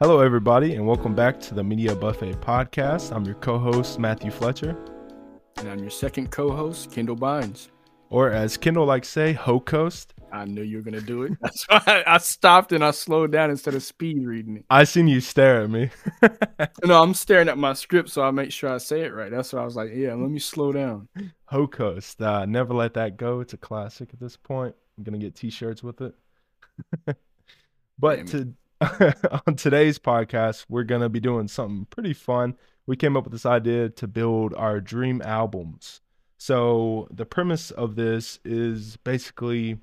Hello, everybody, and welcome back to the Media Buffet podcast. I'm your co host, Matthew Fletcher, And I'm your second co-host, Kendall Bynes. or as Kendall likes to say, Hocoast. I knew you were gonna do it. That's why I, stopped and I slowed down instead of speed reading it. I seen you stare at me. No, I'm staring at my script, so I make sure I say it right. That's why I was like, yeah, let me slow down. Hocoast. Uh, never let that go. It's a classic at this point. I'm gonna get t-shirts with it. but to on today's podcast, we're gonna be doing something pretty fun. We came up with this idea to build our dream albums. So the premise of this is basically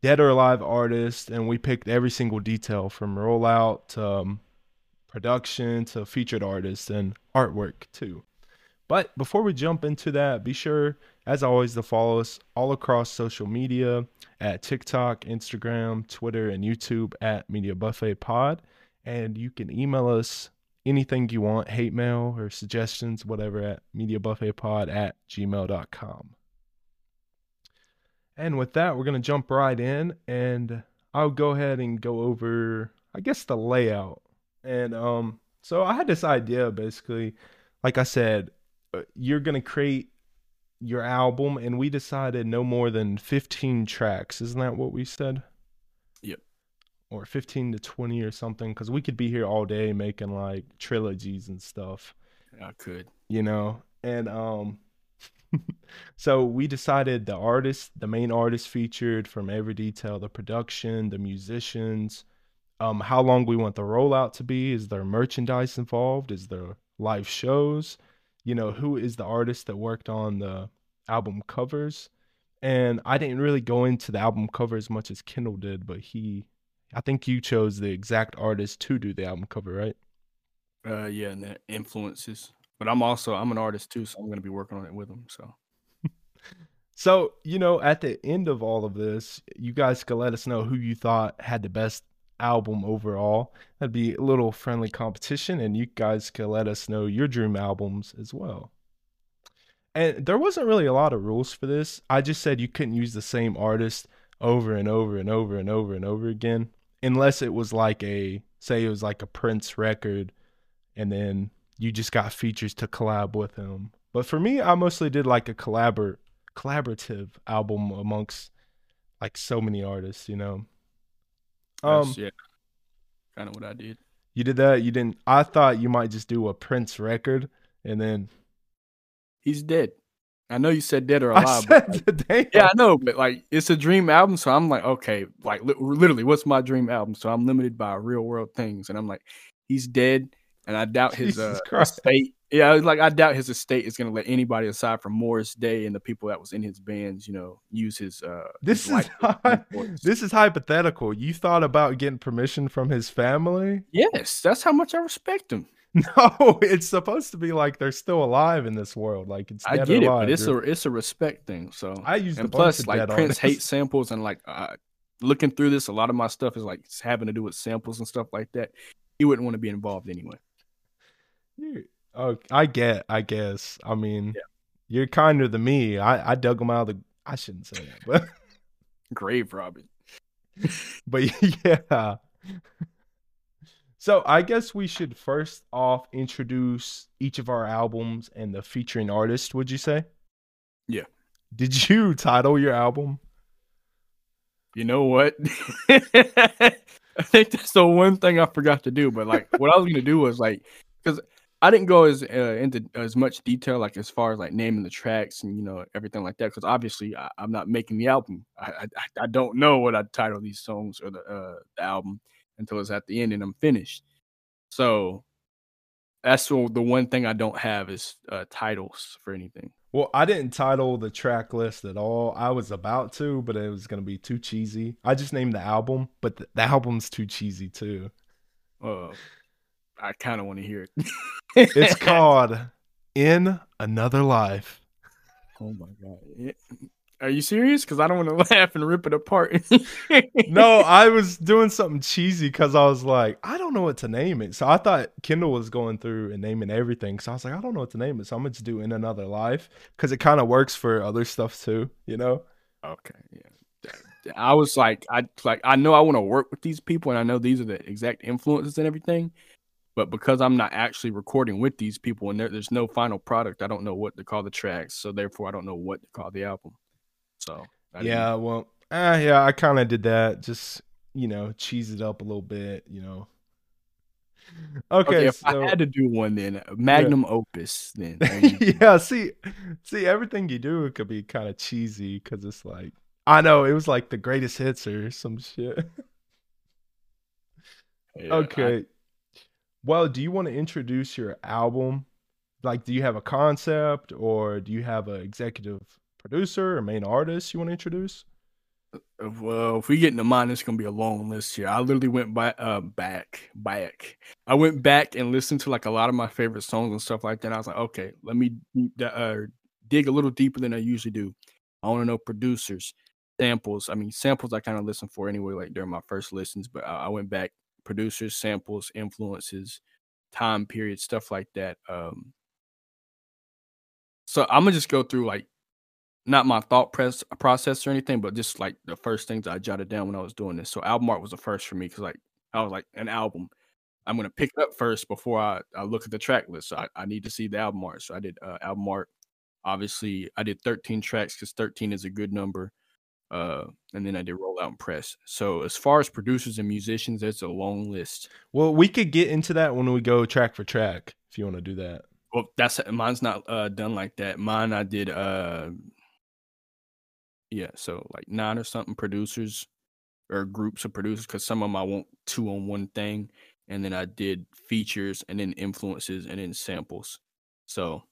dead or alive artists, and we picked every single detail from rollout to um, production to featured artists and artwork too. But before we jump into that, be sure, as always, to follow us all across social media at TikTok, Instagram, Twitter, and YouTube at Media Buffet Pod. And you can email us anything you want, hate mail or suggestions, whatever, at mediabuffetpod at gmail.com. And with that, we're going to jump right in and I'll go ahead and go over, I guess, the layout. And um, so I had this idea basically, like I said, you're going to create your album and we decided no more than 15 tracks. Isn't that what we said? Yep. or 15 to 20 or something because we could be here all day making like trilogies and stuff. I could. you know? And um so we decided the artist the main artist featured from every detail the production the musicians um how long we want the rollout to be. Is there merchandise involved? Is there live shows you know who is the artist that worked on the album covers and i didn't really go into the album cover as much as kendall did but he i think you chose the exact artist to do the album cover right Uh, yeah, and that influences. But I'm also I'm an artist too, so I'm gonna be working on it with him. So So, you know, at the end of all of this, you guys could let us know who you thought had the best album overall. That'd be a little friendly competition, and you guys could let us know your dream albums as well. And there wasn't really a lot of rules for this. I just said you couldn't use the same artist over and over and over and over and over again, unless it was like a, say, it was like a Prince record, and then you just got features to collab with him. But for me, I mostly did like a collabor collaborative album amongst like so many artists, you know. Um that's, yeah, kind of what I did. you did that, you didn't I thought you might just do a Prince record and then He's dead. I know you said dead or I alive. but, like, yeah, I know, but like it's a dream album, so I'm like, okay, like li- literally, what's my dream album? So I'm limited by real world things, and I'm like, he's dead, and I doubt his uh, Christ. Yeah, like I doubt his estate is gonna let anybody aside from Morris Day and the people that was in his bands, you know, use his uh. This his is likeness hy- and voice. this is hypothetical. You thought about getting permission from his family? Yes, that's how much I respect him. No, it's supposed to be like they're still alive in this world. Like it's I get it, alive. but it's a it's a respect thing. So I use and plus, like Prince hates samples, and like uh, looking through this, a lot of my stuff is like having to do with samples and stuff like that. He wouldn't want to be involved anyway. You, oh, I get. I guess. I mean, Yeah. you're kinder than me. I I dug them out of the. I shouldn't say that, but Grave robbing. but yeah. So I guess we should first off introduce each of our albums and the featuring artist. Would you say? Yeah. Did you title your album? You know what? I think that's the one thing I forgot to do. But like, what I was gonna do was like, because I didn't go as uh, into as much detail, like as far as like naming the tracks and you know everything like that. Because obviously, I, I'm not making the album. I, I I don't know what I title these songs or the uh, the album until it's at the end and I'm finished. So that's the the one thing I don't have is uh, titles for anything. Well, I didn't title the track list at all. I was about to, but it was gonna be too cheesy. I just named the album, but the, the album's too cheesy too. Uh, I kind of want to hear it. It's called In Another Life. Oh my god! Are you serious? Because I don't want to laugh and rip it apart. no, I was doing something cheesy because I was like, I don't know what to name it. So I thought Kendall was going through and naming everything. So I was like, I don't know what to name it. So I'm gonna do in another life because it kind of works for other stuff too, you know. Okay, yeah. I was like, I like I know I want to work with these people, and I know these are the exact influences and everything. But because I'm not actually recording with these people, and there, there's no final product, I don't know what to call the tracks. So therefore, I don't know what to call the album. So yeah, well, uh, yeah, I kind of did that. Just you know, cheese it up a little bit. You know. Okay, okay if so, I had to do one, then magnum yeah. opus. Then yeah, see, see, everything you do could be kind of cheesy because it's like I know it was like the greatest hits or some shit. Yeah, okay. Well, do you want to introduce your album? Like, do you have a concept or do you have an executive producer or main artist you want to introduce? Uh, well, if we get into mine, it's gonna be a long list here. I literally went by, uh, back, back. I went back and listened to like a lot of my favorite songs and stuff like that. I was like, okay, let me uh, dig a little deeper than I usually do. I want to know producers, samples. I mean, samples I kind of listen for anyway, like during my first listens. But I, I went back, producers, samples, influences, time period, stuff like that. Um, so I'm gonna just go through like not my thought press process or anything, but just like the first things I jotted down when I was doing this. So album art was the first for me because like I was like an album. I'm gonna pick it up first before I, I look at the track list. So I, I need to see the album art. So I did uh, album art. Obviously, I did 13 tracks because 13 is a good number. Uh, and then I did roll out and press. So as far as producers and musicians, that's a long list. Well, we could get into that when we go track for track if you want to do that. Well, that's mine's not uh, done like that. Mine I did uh yeah, so like nine or something producers or groups of producers because some of them I want two on one thing, and then I did features and then influences and then samples. So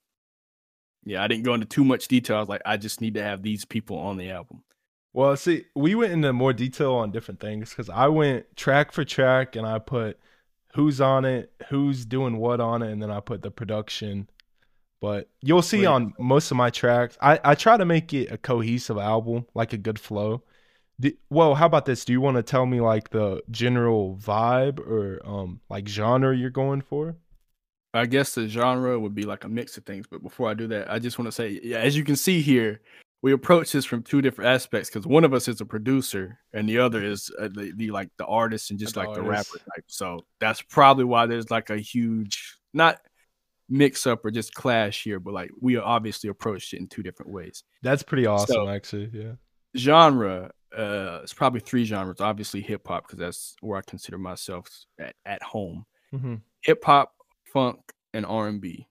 yeah, I didn't go into too much detail. I was like, I just need to have these people on the album. Well, see, we went into more detail on different things because I went track for track and I put who's on it, who's doing what on it, and then I put the production but you'll see on most of my tracks, I, I try to make it a cohesive album, like a good flow. Do, well, how about this? Do you want to tell me like the general vibe or um like genre you're going for? I guess the genre would be like a mix of things. But before I do that, I just want to say, yeah, as you can see here, we approach this from two different aspects because one of us is a producer and the other is uh, the, the, like the artist and just the like artist. the rapper type. So that's probably why there's like a huge not mix up or just clash here, but like we obviously approached it in two different ways. That's pretty awesome, so, actually. Yeah. Genre, uh, it's probably three genres. Obviously, hip hop because that's where I consider myself at, at home. Mm-hmm. Hip hop, funk, and R and B.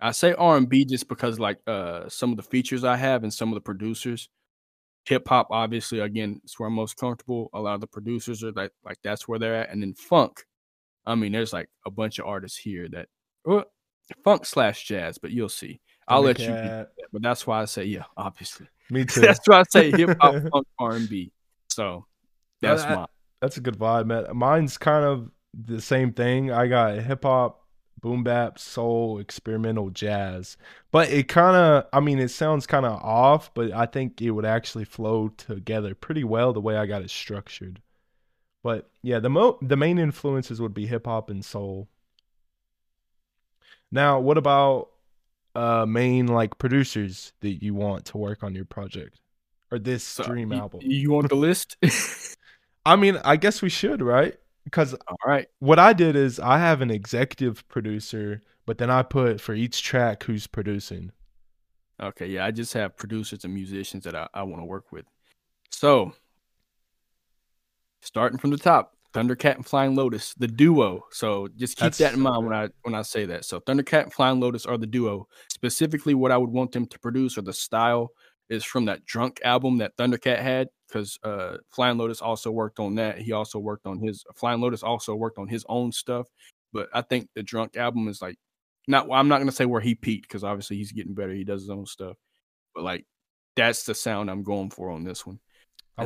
I say R and B just because like uh some of the features I have and some of the producers. Hip hop, obviously, again, it's where I'm most comfortable. A lot of the producers are like like that's where they're at, and then funk. I mean, there's like a bunch of artists here that well, funk slash jazz, but you'll see. I'll let you. That, but that's why I say yeah, obviously. Me too. that's why I say hip hop, funk, R and B. So that's my. That's a good vibe, man. Mine's kind of the same thing. I got hip hop, boom bap, soul, experimental jazz. But it kind of, I mean, it sounds kind of off, but I think it would actually flow together pretty well the way I got it structured. But yeah, the mo the main influences would be hip hop and soul. Now, what about uh main like producers that you want to work on your project or this so dream album? You want the list? I mean, I guess we should, right? Because all right, what I did is I have an executive producer, but then I put for each track who's producing. Okay, yeah, I just have producers and musicians that I, I want to work with. So, starting from the top, Thundercat and Flying Lotus, the duo. So just keep That's that in mind when I when I say that. So Thundercat and Flying Lotus are the duo. Specifically, what I would want them to produce or the style is from that Drunk album that Thundercat had, because uh, Flying Lotus also worked on that. He also worked on his Flying Lotus also worked on his own stuff. But I think the Drunk album is like not. I'm not gonna say where he peaked because obviously he's getting better. He does his own stuff. But like that's the sound I'm going for on this one.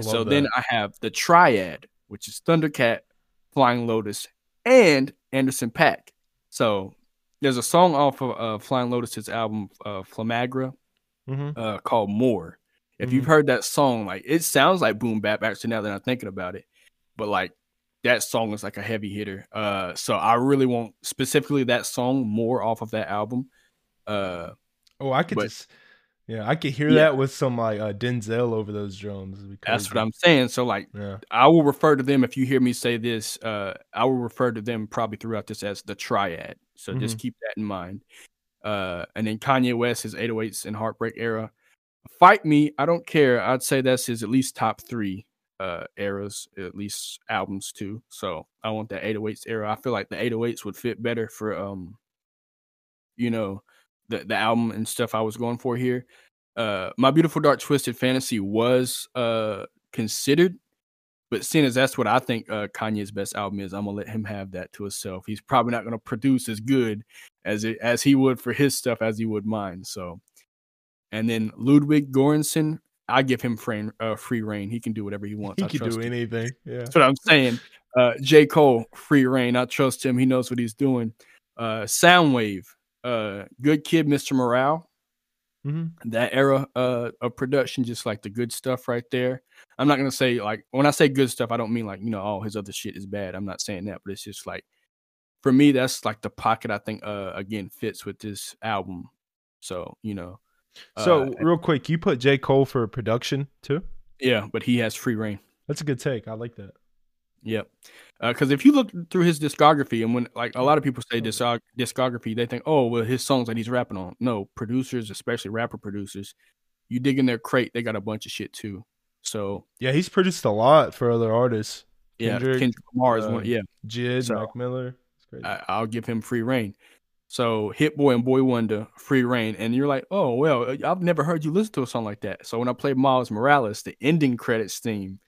so that. then I have the Triad which is Thundercat, Flying Lotus, and Anderson .Paak. So there's a song off of uh, Flying Lotus's album uh, Flamagra mm-hmm. uh, called More. If mm-hmm. you've heard that song, like it sounds like boom bap. Actually, now that I'm thinking about it, but like that song is like a heavy hitter. Uh, so I really want specifically that song more off of that album. Uh, oh, I could but, just Yeah, I could hear Yeah. that with some like uh, Denzel over those drums. That's what. I'm saying. So like Yeah. I will refer to them if you hear me say this. Uh, I will refer to them probably throughout this as the triad. So just keep that in mind. Uh, and then Kanye West, his 808s and Heartbreak era. Fight Me, I don't care. I'd say that's his at least top three uh eras, at least albums too. So I want that 808s era. I feel like the 808s would fit better for um, you know, the the album and stuff I was going for here. Uh, My Beautiful Dark Twisted Fantasy was uh considered, but seeing as that's what I think uh, Kanye's best album is, I'm gonna let him have that to himself. He's probably not gonna produce as good as it as he would for his stuff as he would mine. So, and then Ludwig Göransson, I give him free, uh, free reign. He can do whatever he wants. He I trust do him. anything. Yeah. That's what I'm saying. Uh, J. Cole, free reign. I trust him. He knows what he's doing. Uh, Sounwave, uh, good kid, Mr. Morale. Hmm That era uh, of production, just like the good stuff right there. I'm not gonna say like when I say good stuff, I don't mean like you know all his other shit is bad. I'm not saying that, but it's just like for me, that's like the pocket I think uh, again fits with this album. So you know, So uh, real quick, you put J Cole for production too. yeah, but he has free reign. That's a good take. I like that. Yep. Because if you look through his discography, and when like a lot of people say discog- discography, they think, oh, well, his songs that he's rapping on. No, producers, especially rapper producers, you dig in their crate, they got a bunch of shit too. So Yeah, he's produced a lot for other artists. yeah, Kendrick, Kendrick, Lamar is uh, one. Yeah, JID, So- Mac Miller. It's crazy. I, I'll give him free reign. So Hit Boy and Boy Wonder, free reign, and you're like, oh well, uh, I've never heard you listen to a song like that. So when I played Miles Morales, the ending credits theme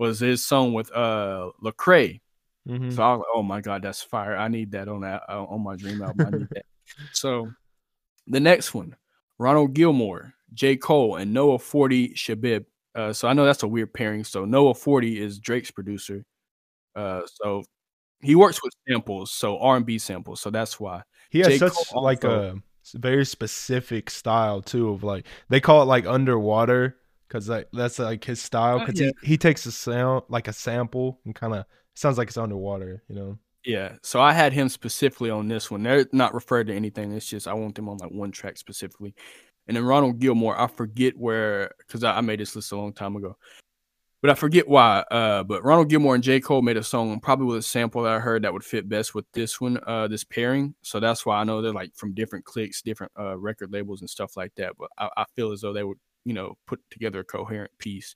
was his song with uh Lecrae. Mhm. So I was like, oh my god, that's fire! I need that on that uh, on my dream album. I need that. So the next one, Ronald Gilmore, J. Cole, and Noah Forty Shebib. Uh, so I know that's a weird pairing. So Noah Forty is Drake's producer. Uh, so he works with samples, so R and B samples. So that's why. He has J. such Cole like also- a very specific style too. Of like they call it like underwater because like that's like his style. Uh, Because yeah. he he takes a sound like a sample and kind of sounds like it's underwater. You know. Yeah. So I had him specifically on this one. They're not referred to anything. It's just I want them on like one track specifically. And then Ronald Gilmore, I forget where because I, I made this list a long time ago. But I forget why. Uh, but Ronald Gilmore and J. Cole made a song probably with a sample that I heard that would fit best with this one, uh, this pairing. So that's why I know they're like from different cliques, different uh record labels and stuff like that. But I, I feel as though they would, you know, put together a coherent piece.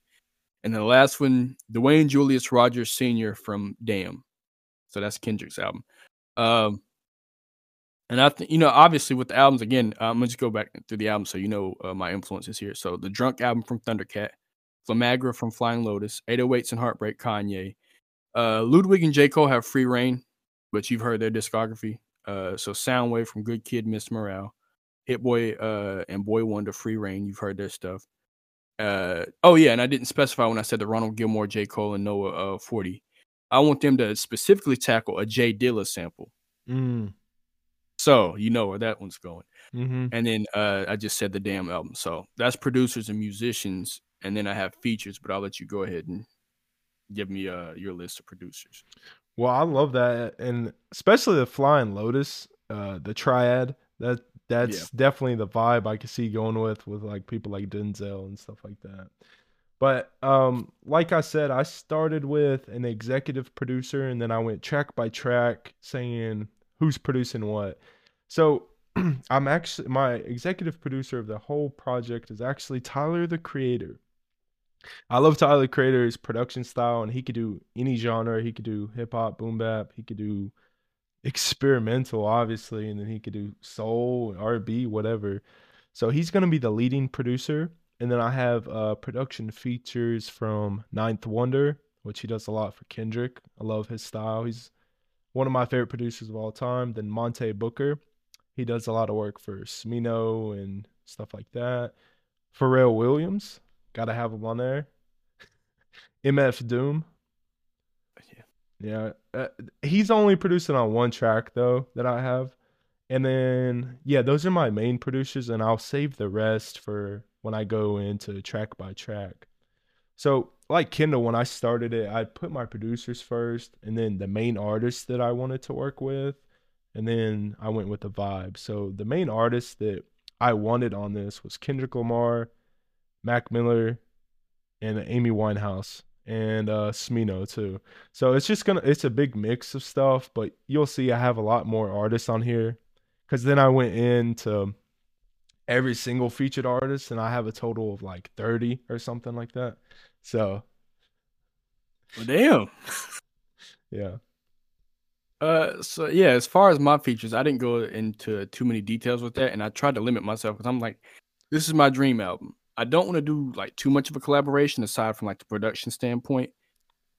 And then the last one, Dwayne Julius Rogers Sr. from Damn. So that's Kendrick's album. Um, and I think you know, obviously with the albums again, I'm gonna just go back through the album so you know uh, my influences here. So the Drunk album from Thundercat, Flamagra from Flying Lotus, 808s and Heartbreak Kanye, uh, Ludwig and J Cole have Free Reign, but you've heard their discography. Uh, so Sounwave from Good Kid, Miss Morale, Hit Boy, uh, and Boy Wonder, Free Reign. You've heard their stuff. Uh, oh yeah, and I didn't specify when I said the Ronald Gilmore, J Cole, and Noah uh, 40. I want them to specifically tackle a J Dilla sample. Mm. So you know where that one's going. hmm And then uh, I just said the damn album. So that's producers and musicians. And then I have features, but I'll let you go ahead and give me uh, your list of producers. Well, I love that, and especially the Flying Lotus, uh, the triad. That that's definitely the vibe I could see going with with like people like Denzel and stuff like that. But um, like I said, I started with an executive producer, and then I went track by track, saying who's producing what. So I'm actually my executive producer of the whole project is actually Tyler the Creator. I love Tyler the Creator's production style, and he could do any genre. He could do hip hop, boom bap. He could do experimental, obviously, and then he could do soul, R B, whatever. So he's gonna be the leading producer, and then I have uh, production features from Ninth Wonder, which he does a lot for Kendrick. I love his style. He's one of my favorite producers of all time. Then Monte Booker, he does a lot of work for Smino and stuff like that. Pharrell Williams, gotta have him on there. MF Doom, Yeah. uh, he's only producing on one track though that I have, and then yeah, those are my main producers, and I'll save the rest for when I go into track by track. So like Kendall, when I started it, I put my producers first, and then the main artists that I wanted to work with, and then I went with the vibe. So the main artists that I wanted on this was Kendrick Lamar, Mac Miller, and Amy Winehouse and uh Smino too. So it's just gonna it's a big mix of stuff, but you'll see I have a lot more artists on here. Cause then I went into every single featured artist and I have a total of like 30 or something like that. So well, damn. yeah. Uh, so yeah, as far as my features, I didn't go into too many details with that, and I tried to limit myself because I'm like, this is my dream album. I don't want to do like too much of a collaboration aside from like the production standpoint.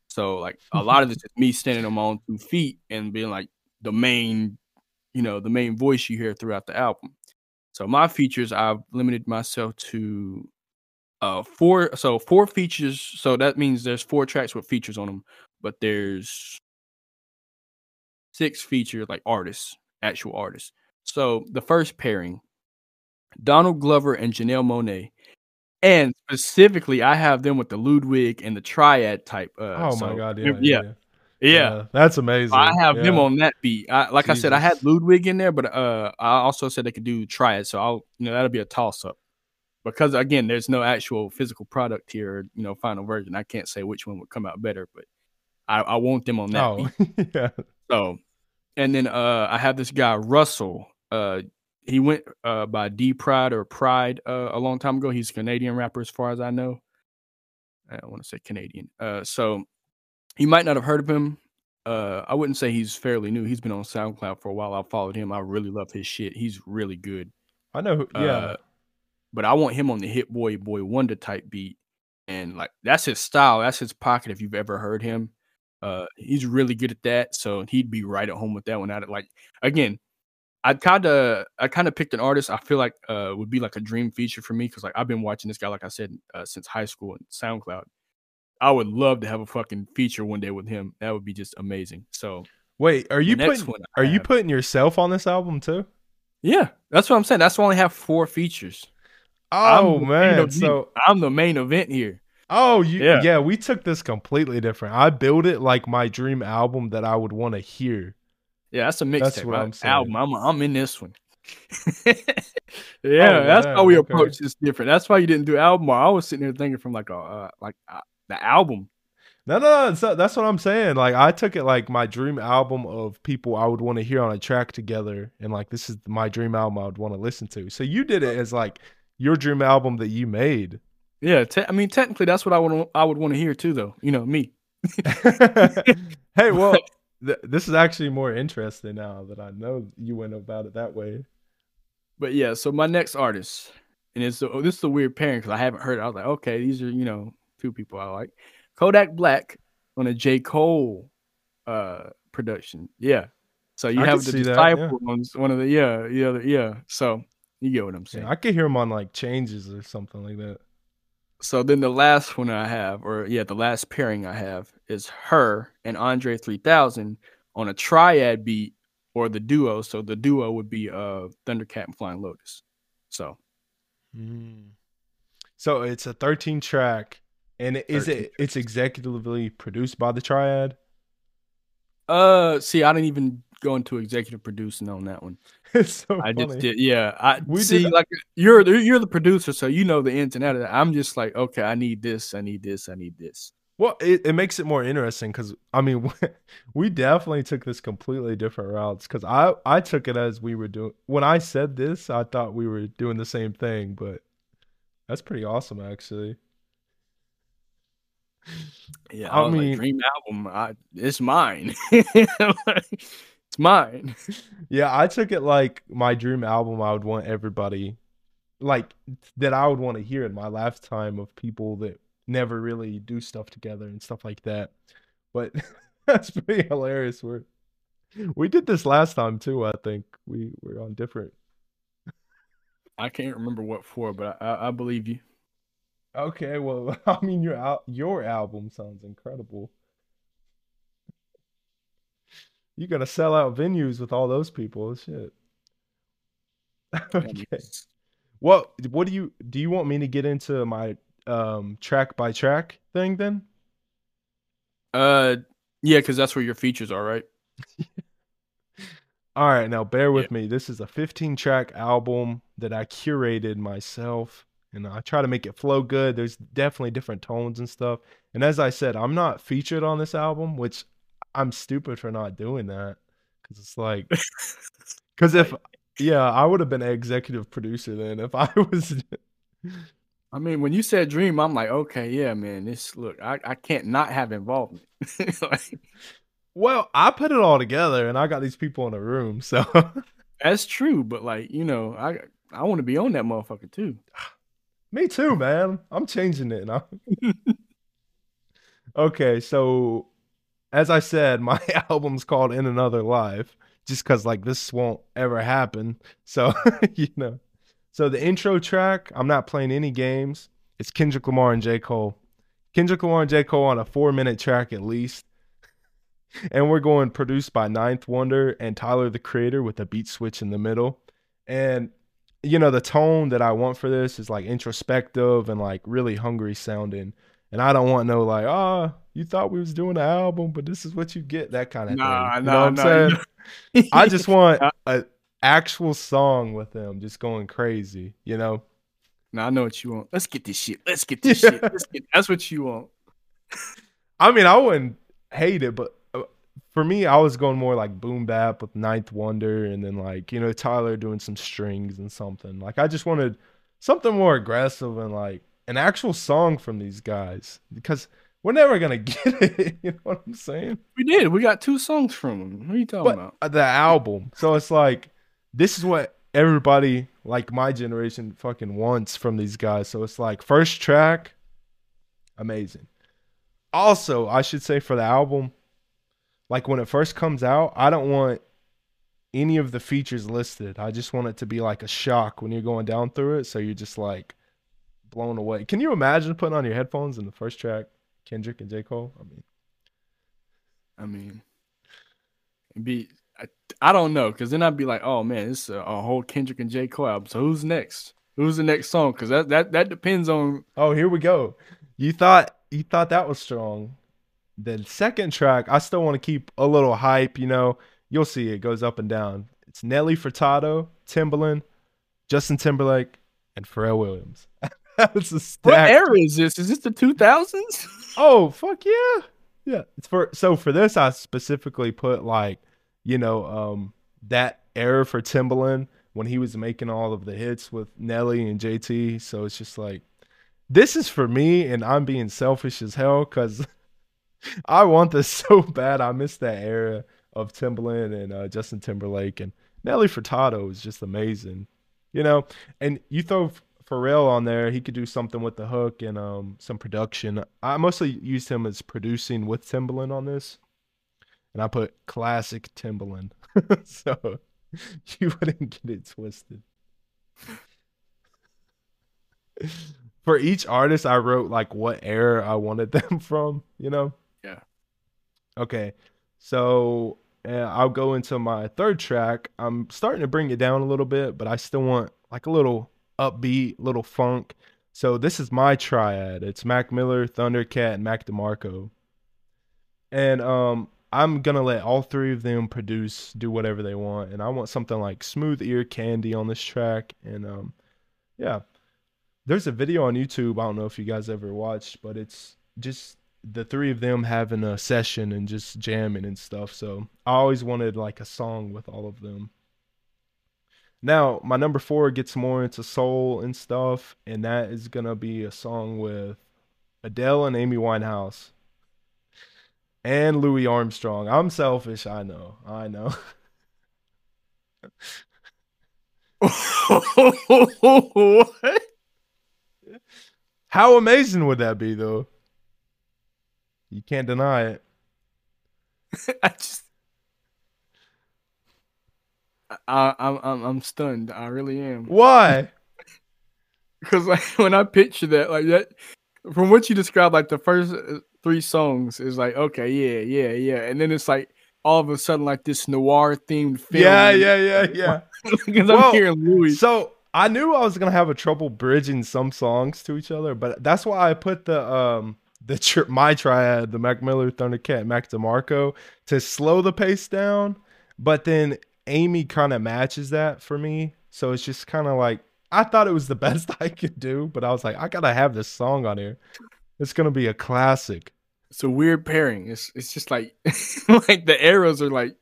So like a lot of this is me standing on my own two feet and being like the main, you know, the main voice you hear throughout the album. So my features, I've limited myself to uh four. So four features. So that means there's four tracks with features on them, but there's six feature like artists, actual artists. So the first pairing, Donald Glover and Janelle Monáe. And specifically, I have them with the Ludwig and the triad type. Uh, oh so, my god! Yeah, yeah, yeah, yeah. that's amazing. I have yeah. them on that beat. I, like I said, I had Ludwig in there, but uh, I also said they could do triad. So I'll, you know, that'll be a toss up because again, there's no actual physical product here, you know, final version. I can't say which one would come out better, but I, I want them on that Oh, beat. yeah. So, and then uh, I have this guy Russell. Uh, he went uh by D Pride or Pride uh, a long time ago. He's a Canadian rapper, as far as I know. I want to say Canadian. Uh, so you might not have heard of him. Uh, I wouldn't say he's fairly new. He's been on SoundCloud for a while. I followed him. I really love his shit. He's really good. I know. Who, yeah, Uh, but I want him on the Hit Boy Boy Wonder type beat, and like that's his style. That's his pocket. If you've ever heard him, uh, he's really good at that. So he'd be right at home with that one. Out like again, I kind of I kind of picked an artist I feel like uh would be like a dream feature for me because like I've been watching this guy like I said uh, since high school and SoundCloud. I would love to have a fucking feature one day with him. That would be just amazing. So Wait, are you putting are you putting yourself on this album too? yeah, that's what I'm saying. That's why I only have four features. Oh I'm man, so I'm the main event here. oh you Yeah. yeah. we took this completely different. I built it like my dream album that I would want to hear. Yeah, that's a mixtape. Album. I'm, I'm in this one. yeah, that's how we okay. approach this different. That's why you didn't do album. I was sitting there thinking from like a uh, like uh, the album. No, no, no. So that's what I'm saying. Like I took it like my dream album of people I would want to hear on a track together, and like this is my dream album I would want to listen to. So you did it as like your dream album that you made. Yeah, te- I mean technically that's what I would I would want to hear too, though. You know me. hey, well, th- this is actually more interesting now that I know you went about it that way. But yeah, so my next artist, and it's oh, this is a weird pairing because I haven't heard. It. I was like, okay, these are you know two people I like. Kodak Black on a J Cole uh production. Yeah. So you I have the that, disciple on s- one of the yeah yeah the- yeah. So you get what I'm saying. Yeah, I could hear him on like changes or something like that. So then the last one I have, or yeah, the last pairing I have is her and Andre 3000 on a triad beat or the duo. So the duo would be uh Thundercat and Flying Lotus. So So it's a 13 track, and is 13 it it's executively produced by the Triad? uh see, I didn't even go to executive producing on that one. It's so I funny. just did yeah. I We see did- like you're the you're the producer, so you know the ins and outs of that. I'm just like, okay, I need this, I need this, I need this. Well, it, it makes it more interesting because I mean, we definitely took this completely different routes. Because I I took it as we were doing when I said this, I thought we were doing the same thing, but that's pretty awesome actually. Yeah, I I, mean- like, dream album, I, it's mine. it's mine. Yeah, I took it like my dream album. I would want everybody, like that, I would want to hear in my lifetime of people that never really do stuff together and stuff like that. But that's pretty hilarious. We're we did this last time too. I think we were on different. I can't remember what for, but I, I, believe you. Okay, well, I mean your your album sounds incredible. You gotta sell out venues with all those people. Shit. Okay. What what do you do you want me to get into my um track by track thing then? Uh, yeah, because that's where your features are, right? All right, now bear with me. This is a 15 track album that I curated myself and I try to make it flow good. There's definitely different tones and stuff. And as I said, I'm not featured on this album, which I'm stupid for not doing that cuz it's like cuz if yeah, I would have been an executive producer then if I was I mean, when you said dream, I'm like, okay, yeah, man. This look, I, I can't not have involvement. like, well, I put it all together, and I got these people in a room, so that's true. But like, you know, I I want to be on that motherfucker too. Me too, man. I'm changing it now. okay, so as I said, my album's called In Another Life, just because like this won't ever happen. So you know. So the intro track, I'm not playing any games. It's Kendrick Lamar and J. Cole. Kendrick Lamar and J. Cole on a four minute track at least. And we're going produced by Ninth Wonder and Tyler the Creator with a beat switch in the middle. And you know, the tone that I want for this is like introspective and like really hungry sounding. And I don't want no like, ah, oh, you thought we was doing an album, but this is what you get, that kind of nah, thing. You nah, know what I'm nah, saying? I just want an actual song with them just going crazy, you know? Now I know what you want. Let's get this shit. Let's get this shit. Let's get, that's what you want. I mean, I wouldn't hate it, but uh, for me, I was going more like boom bap with Ninth Wonder and then like, you know, Tyler doing some strings and something. Like I just wanted something more aggressive and like an actual song from these guys because we're never gonna get it. You know what I'm saying? We did. We got two songs from them. What are you talking but about? The album. So it's like this is what everybody like my generation fucking wants from these guys. So it's like first track, amazing. Also, I should say for the album, like when it first comes out, I don't want any of the features listed. I just want it to be like a shock when you're going down through it. So you're just like blown away. Can you imagine putting on your headphones in the first track, Kendrick and J. Cole? I mean, I mean, be I, I don't know, because then I'd be like, oh man, it's a, a, whole Kendrick and J. Cole album. So who's next? Who's the next song? Because that, that that depends on. Oh, here we go. You thought you thought that was strong. The second track, I still want to keep a little hype. You know, you'll see it goes up and down. It's Nelly Furtado, Timbaland, Justin Timberlake, and Pharrell Williams. That's a stack. What era is this? Is this the two thousands? Oh fuck yeah, yeah. It's for so for this I specifically put like you know, um, that era for Timbaland when he was making all of the hits with Nelly and JT. So it's just like, this is for me, and I'm being selfish as hell because I want this so bad. I miss that era of Timbaland and uh, Justin Timberlake and Nelly Furtado is just amazing, you know. And you throw Pharrell on there, he could do something with the hook and um, some production. I mostly used him as producing with Timbaland on this and I put classic Timbaland. so you wouldn't get it twisted. For each artist, I wrote like what era I wanted them from, you know? Yeah. Okay. So uh, I'll go into my third track. I'm starting to bring it down a little bit, but I still want like a little upbeat, little funk. So this is my triad. It's Mac Miller, Thundercat, and Mac DeMarco. And um I'm gonna let all three of them produce, do whatever they want, and I want something like smooth ear candy on this track. And um, yeah, there's a video on YouTube. I don't know if you guys ever watched, but it's just the three of them having a session and just jamming and stuff. So I always wanted like a song with all of them. Now my number four gets more into soul and stuff, and that is gonna be a song with Adele and Amy Winehouse and Louis Armstrong. I'm selfish, I know. I know. what? How amazing would that be though? You can't deny it. I just I, I'm I'm I'm stunned. I really am. Why? Because like when I picture that, like that, from what you described, like the first three songs is like okay, yeah, yeah, yeah, and then it's like all of a sudden like this noir themed film. Yeah, yeah, yeah, yeah. Because well, I'm hearing Louis. So I knew I was gonna have a trouble bridging some songs to each other, but that's why I put the um the tri- my triad, the Mac Miller, Thundercat, Mac DeMarco, to slow the pace down. But then Amy kind of matches that for me. So it's just kind of like I thought it was the best I could do, but I was like, I gotta have this song on here. It's gonna be a classic. It's a weird pairing. It's it's just like like the arrows are like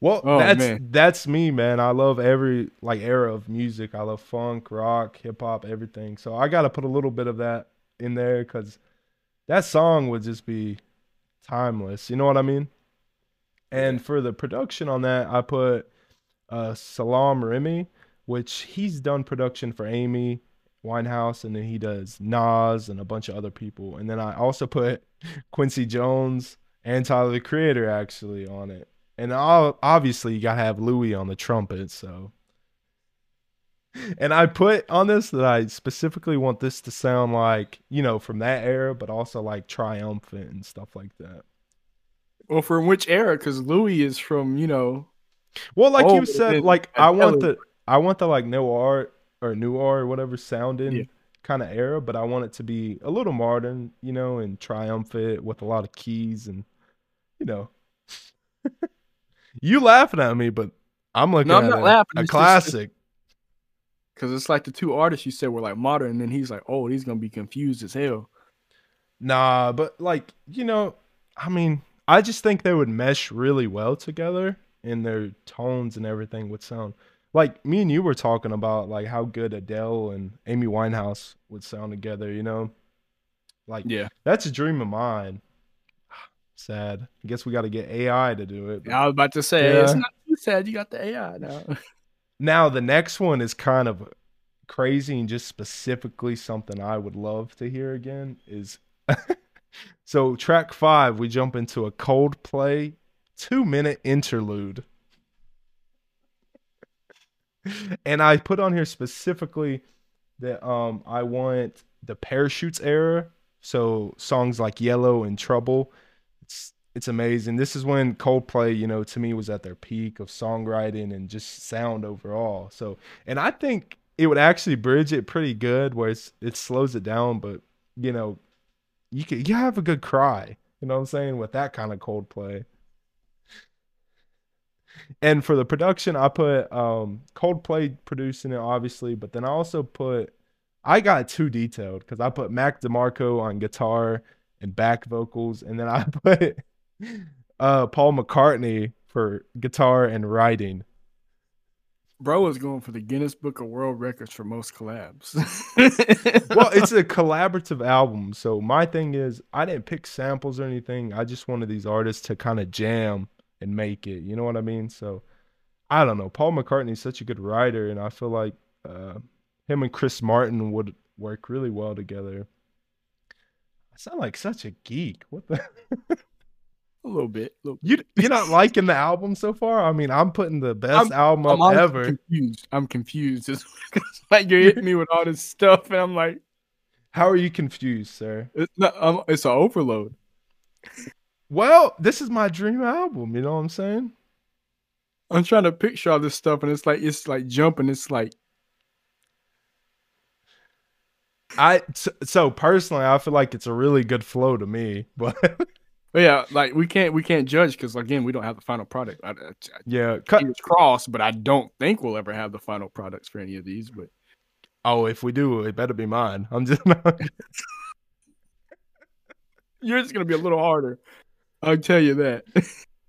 Well, Oh, that's man. that's me, man. I love every like era of music. I love funk, rock, hip hop, everything. So I gotta put a little bit of that in there because that song would just be timeless. You know what I mean? And for the production on that, I put uh, Salaam Remi, which he's done production for Amy Winehouse, and then he does Nas and a bunch of other people. And then I also put Quincy Jones and Tyler the Creator actually on it. And I'll, obviously, you gotta have Louis on the trumpet. So, and I put on this that I specifically want this to sound like you know from that era, but also like triumphant and stuff like that. Well from which era? Because Louis is from you know Well, like you said, like I want the I want the like noir or noir or whatever sounding Yeah. kind of era, but I want it to be a little modern, you know, and triumphant with a lot of keys and you know. you laughing at me, but I'm looking No, I'm at not a, laughing. a It's classic. because it's like the two artists you said were like modern, and then he's like, oh, he's gonna be confused as hell. Nah, but like, you know, I mean, I just think they would mesh really well together and their tones and everything would sound like me and you were talking about like how good Adele and Amy Winehouse would sound together, you know? Like Yeah, that's a dream of mine. Sad. I guess we got to get AI to do it. I was about to say it's not too sad. You got the AI now. Now the next one is kind of crazy and just specifically something I would love to hear again is so track 5 we jump into a Coldplay 2 minute interlude. and I put on here specifically that um I want the parachutes era, so songs like Yellow and Trouble. It's it's amazing. This is when Coldplay, you know, to me was at their peak of songwriting and just sound overall. So, and I think it would actually bridge it pretty good where it's, it slows it down, but you know, you you have a good cry. You know what I'm saying with that kind of Coldplay. And for the production, I put um Coldplay producing it obviously, but then I also put I got too detailed because I put Mac DeMarco on guitar and back vocals, and then I put uh Paul McCartney for guitar and writing. Bro is going for the Guinness Book of World Records for most collabs. Well, it's a collaborative album, so my thing is I didn't pick samples or anything. I just wanted these artists to kind of jam and make it. You know what I mean? So I don't know. Paul McCartney's such a good writer, and I feel like uh, him and Chris Martin would work really well together. I sound like such a geek. What the? a little bit. little- You you're not liking the album so far? I mean, I'm putting the best I'm- album I'm up ever. confused. I'm confused. It's like you're hitting me with all this stuff, and I'm like, How are you confused, sir? it's not. I'm, it's an overload. Well, this is my dream album. You know what I'm saying? I'm trying to picture all this stuff, and it's like it's like jumping. It's like I so personally, I feel like it's a really good flow to me, but But yeah, like we can't we can't judge because again we don't have the final product. I, I, yeah, cut. crossed, but I don't think we'll ever have the final products for any of these. But Oh, if we do, it better be mine. I'm just yours is gonna be a little harder. I'll tell you that.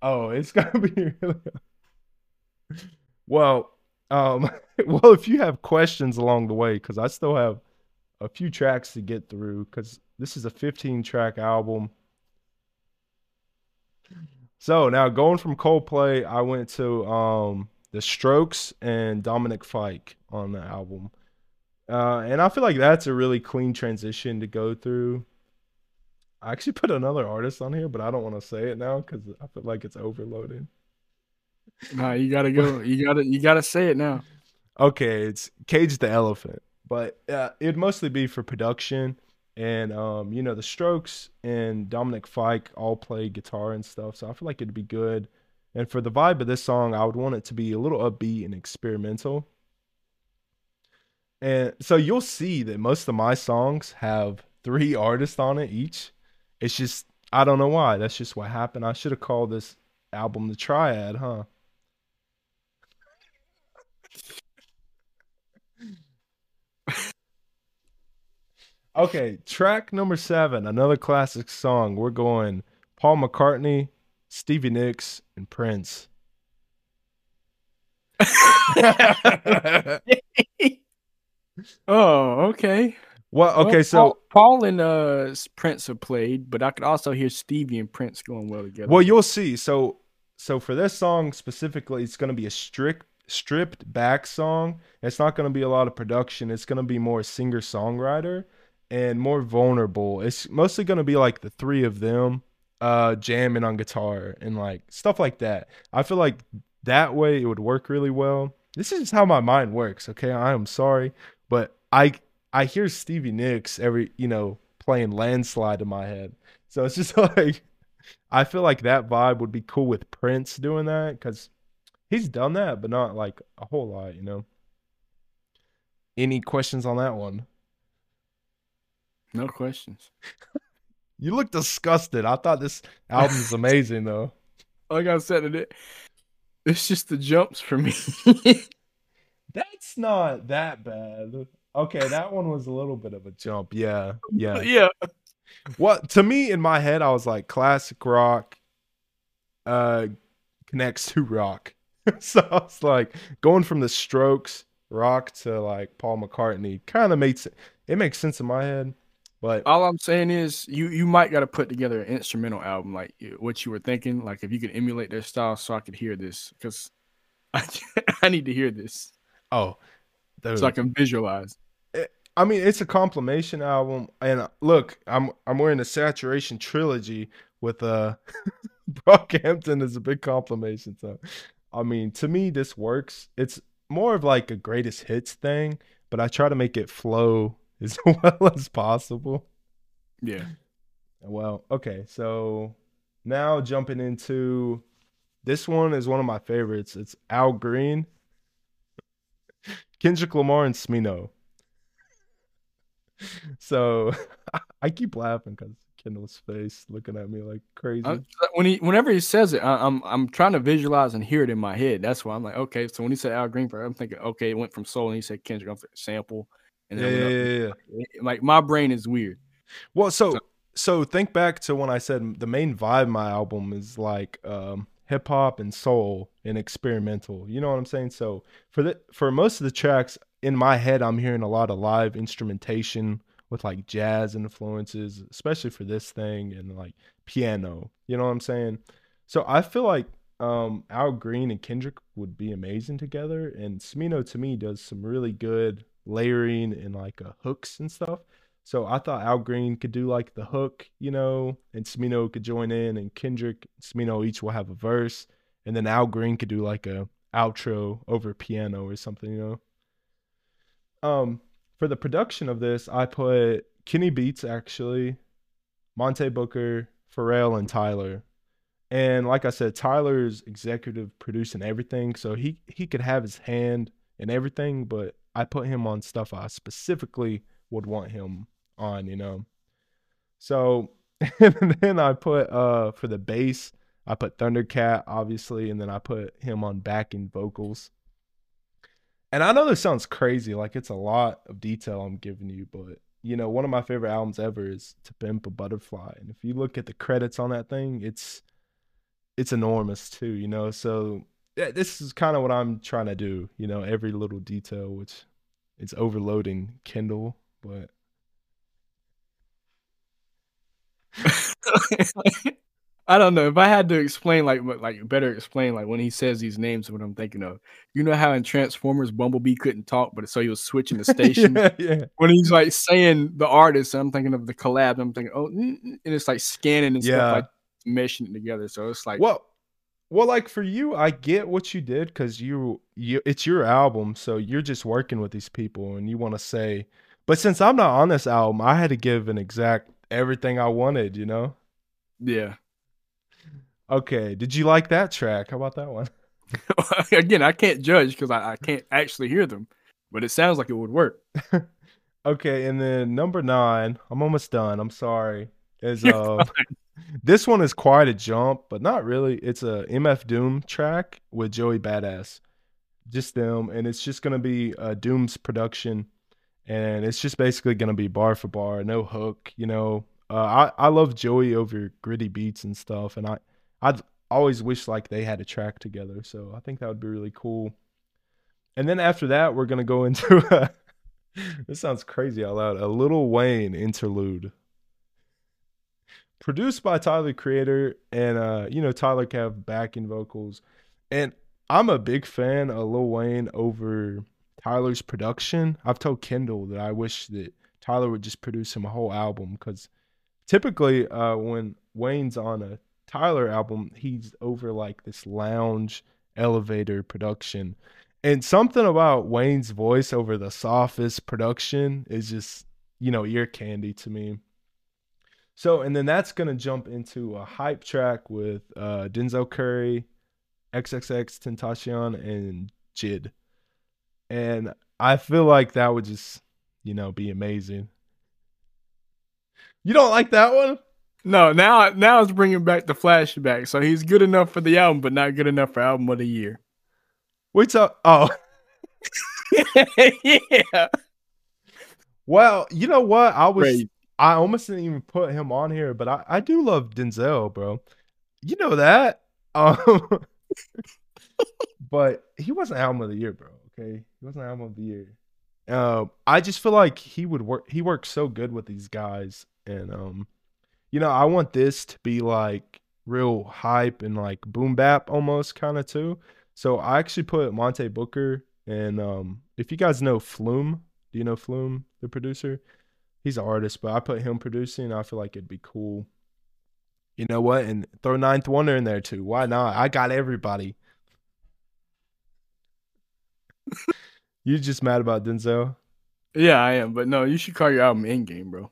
Oh, it's gonna be really. Well, um, well, if you have questions along the way, because I still have a few tracks to get through, because this is a 15 track album. So now going from Coldplay, I went to um The Strokes and Dominic Fike on the album. Uh, and I feel like that's a really clean transition to go through. I actually put another artist on here, but I don't want to say it now because I feel like it's overloaded. nah, you gotta go. You gotta you gotta say it now. Okay, it's Cage the Elephant, but uh, it'd mostly be for production. And um, you know, the Strokes and Dominic Fike all play guitar and stuff, so I feel like it'd be good. And for the vibe of this song, I would want it to be a little upbeat and experimental. And so you'll see that most of my songs have three artists on it each. It's just I don't know why. That's just what happened. I should have called this album the Triad, huh? Okay, track number seven, another classic song. We're going Paul McCartney, Stevie Nicks, and Prince. oh, okay. Well, okay, Well, so Paul, Paul and uh Prince have played, but I could also hear Stevie and Prince going well together. well, you'll see. So, so for this song specifically, it's going to be a strict, stripped back song. It's not going to be a lot of production. It's going to be more singer songwriter and more vulnerable. It's mostly going to be like the three of them, uh, jamming on guitar and like stuff like that. I feel like that way it would work really well. This is just how my mind works. Okay, I am sorry, but I I hear Stevie Nicks every you know playing landslide in my head. So it's just like I feel like that vibe would be cool with Prince doing that because he's done that, but not like a whole lot, you know. Any questions on that one? No questions. You look disgusted. I thought this album's amazing though. Like I said, it it's just the jumps for me. That's not that bad. Okay, that one was a little bit of a jump. Yeah, yeah. yeah. What to me in my head, I was like classic rock uh connects to rock. so I was like going from the strokes rock to like Paul McCartney kind of makes it. it makes sense in my head. But All I'm saying is you you might got to put together an instrumental album like what you were thinking. Like if you could emulate their style, so I could hear this because I, I need to hear this oh dude. so I can visualize. I mean, it's a compilation album, and uh, look, I'm I'm wearing a Saturation trilogy with uh Brockhampton is a big compilation. So, I mean, to me, this works. It's more of like a greatest hits thing, but I try to make it flow as well as possible. Yeah. Well, okay, so now jumping into this one is one of my favorites. It's Al Green, Kendrick Lamar, and Smino. So I keep laughing because Kendall's face looking at me like crazy. I- when he whenever he says it, I, I'm I'm trying to visualize and hear it in my head. That's why I'm like, okay. So when he said Al Green, I'm thinking, okay, it went from soul, and he said Kendrick, I'm thinking sample, and yeah, then yeah, yeah, yeah. like my brain is weird. Well, so So- so think back to when I said the main vibe of my album is like um hip hop and soul and experimental. You know what I'm saying? So for the for most of the tracks in my head I'm hearing a lot of live instrumentation with like jazz influences, especially for this thing and like piano. You know what I'm saying? So I feel like um Al Green and Kendrick would be amazing together and Smino to me does some really good layering and like uh, hooks and stuff. So I thought Al Green could do like the hook, you know, and Smino could join in, and Kendrick, Smino each will have a verse, and then Al Green could do like a outro over piano or something, you know. Um, for the production of this, I put Kenny Beats actually, Monte Booker, Pharrell, and Tyler. And like I said, Tyler's executive producing everything, so he he could have his hand in everything, but I put him on stuff I specifically would want him on, you know. So and then I put uh for the bass, I put Thundercat obviously, and then I put him on backing vocals. And I know this sounds crazy, like it's a lot of detail I'm giving you, but you know, one of my favorite albums ever is To Pimp a Butterfly. And if you look at the credits on that thing, it's it's enormous too, you know. So yeah, this is kind of what I'm trying to do, you know, every little detail, which it's overloading Kendall, but I don't know if I had to explain like like better explain like when he says these names what I'm thinking of. You know how in Transformers Bumblebee couldn't talk, but so he was switching the station yeah, yeah. when he's like saying the artist. I'm thinking of the collab. I'm thinking oh, and it's like scanning and Yeah. stuff like meshing it together. So it's like Well, well, like for you, I get what you did because you, you, it's your album, so you're just working with these people, and you want to say. But since I'm not on this album, I had to give an exact everything I wanted. You know. yeah. Okay. Did you like that track? How about that one? Again, I can't judge because I, I can't actually hear them, but it sounds like it would work. Okay, and then number nine, I'm almost done. I'm sorry. Is uh, this one is quite a jump, but not really. It's a MF Doom track with Joey Badass. just them, and it's just gonna be uh, Doom's production, and it's just basically gonna be bar for bar, no hook. You know, uh, I I love Joey over gritty beats and stuff, and I I'd always wish like they had a track together. So I think that would be really cool. And then after that, we're gonna go into a, this sounds crazy out loud a Lil Wayne interlude produced by Tyler Creator and uh you know Tyler can have backing vocals. And I'm a big fan of Lil Wayne over Tyler's production. I've told Kendall that I wish that Tyler would just produce him a whole album because typically uh when Wayne's on a Tyler album he's over like this lounge elevator production. And something about Wayne's voice over the softest production is just you know ear candy to me so, and then that's going to jump into a hype track with uh, Denzel Curry, XXX Tentacion, and JID. And I feel like that would just, you know, be amazing. You don't like that one? No, now now it's bringing back the flashback. So he's good enough for the album, but not good enough for album of the year. What's up? Oh, yeah. Well, you know what? I was Great. I almost didn't even put him on here, but I, I do love Denzel, bro. You know that. Um, but he wasn't album of the year, bro. Okay, he wasn't album of the year. Um, I just feel like he would work. He works so good with these guys, and um, you know, I want this to be like real hype and like boom bap almost kind of too. So I actually put Monte Booker and um, if you guys know Flume, do you know Flume, the producer? He's an artist, but I put him producing. I feel like it'd be cool. You know what? And throw Ninth Wonder in there too. Why not? I got everybody. you just mad about Denzel? Yeah, I am. But no, you should call your album Endgame, bro.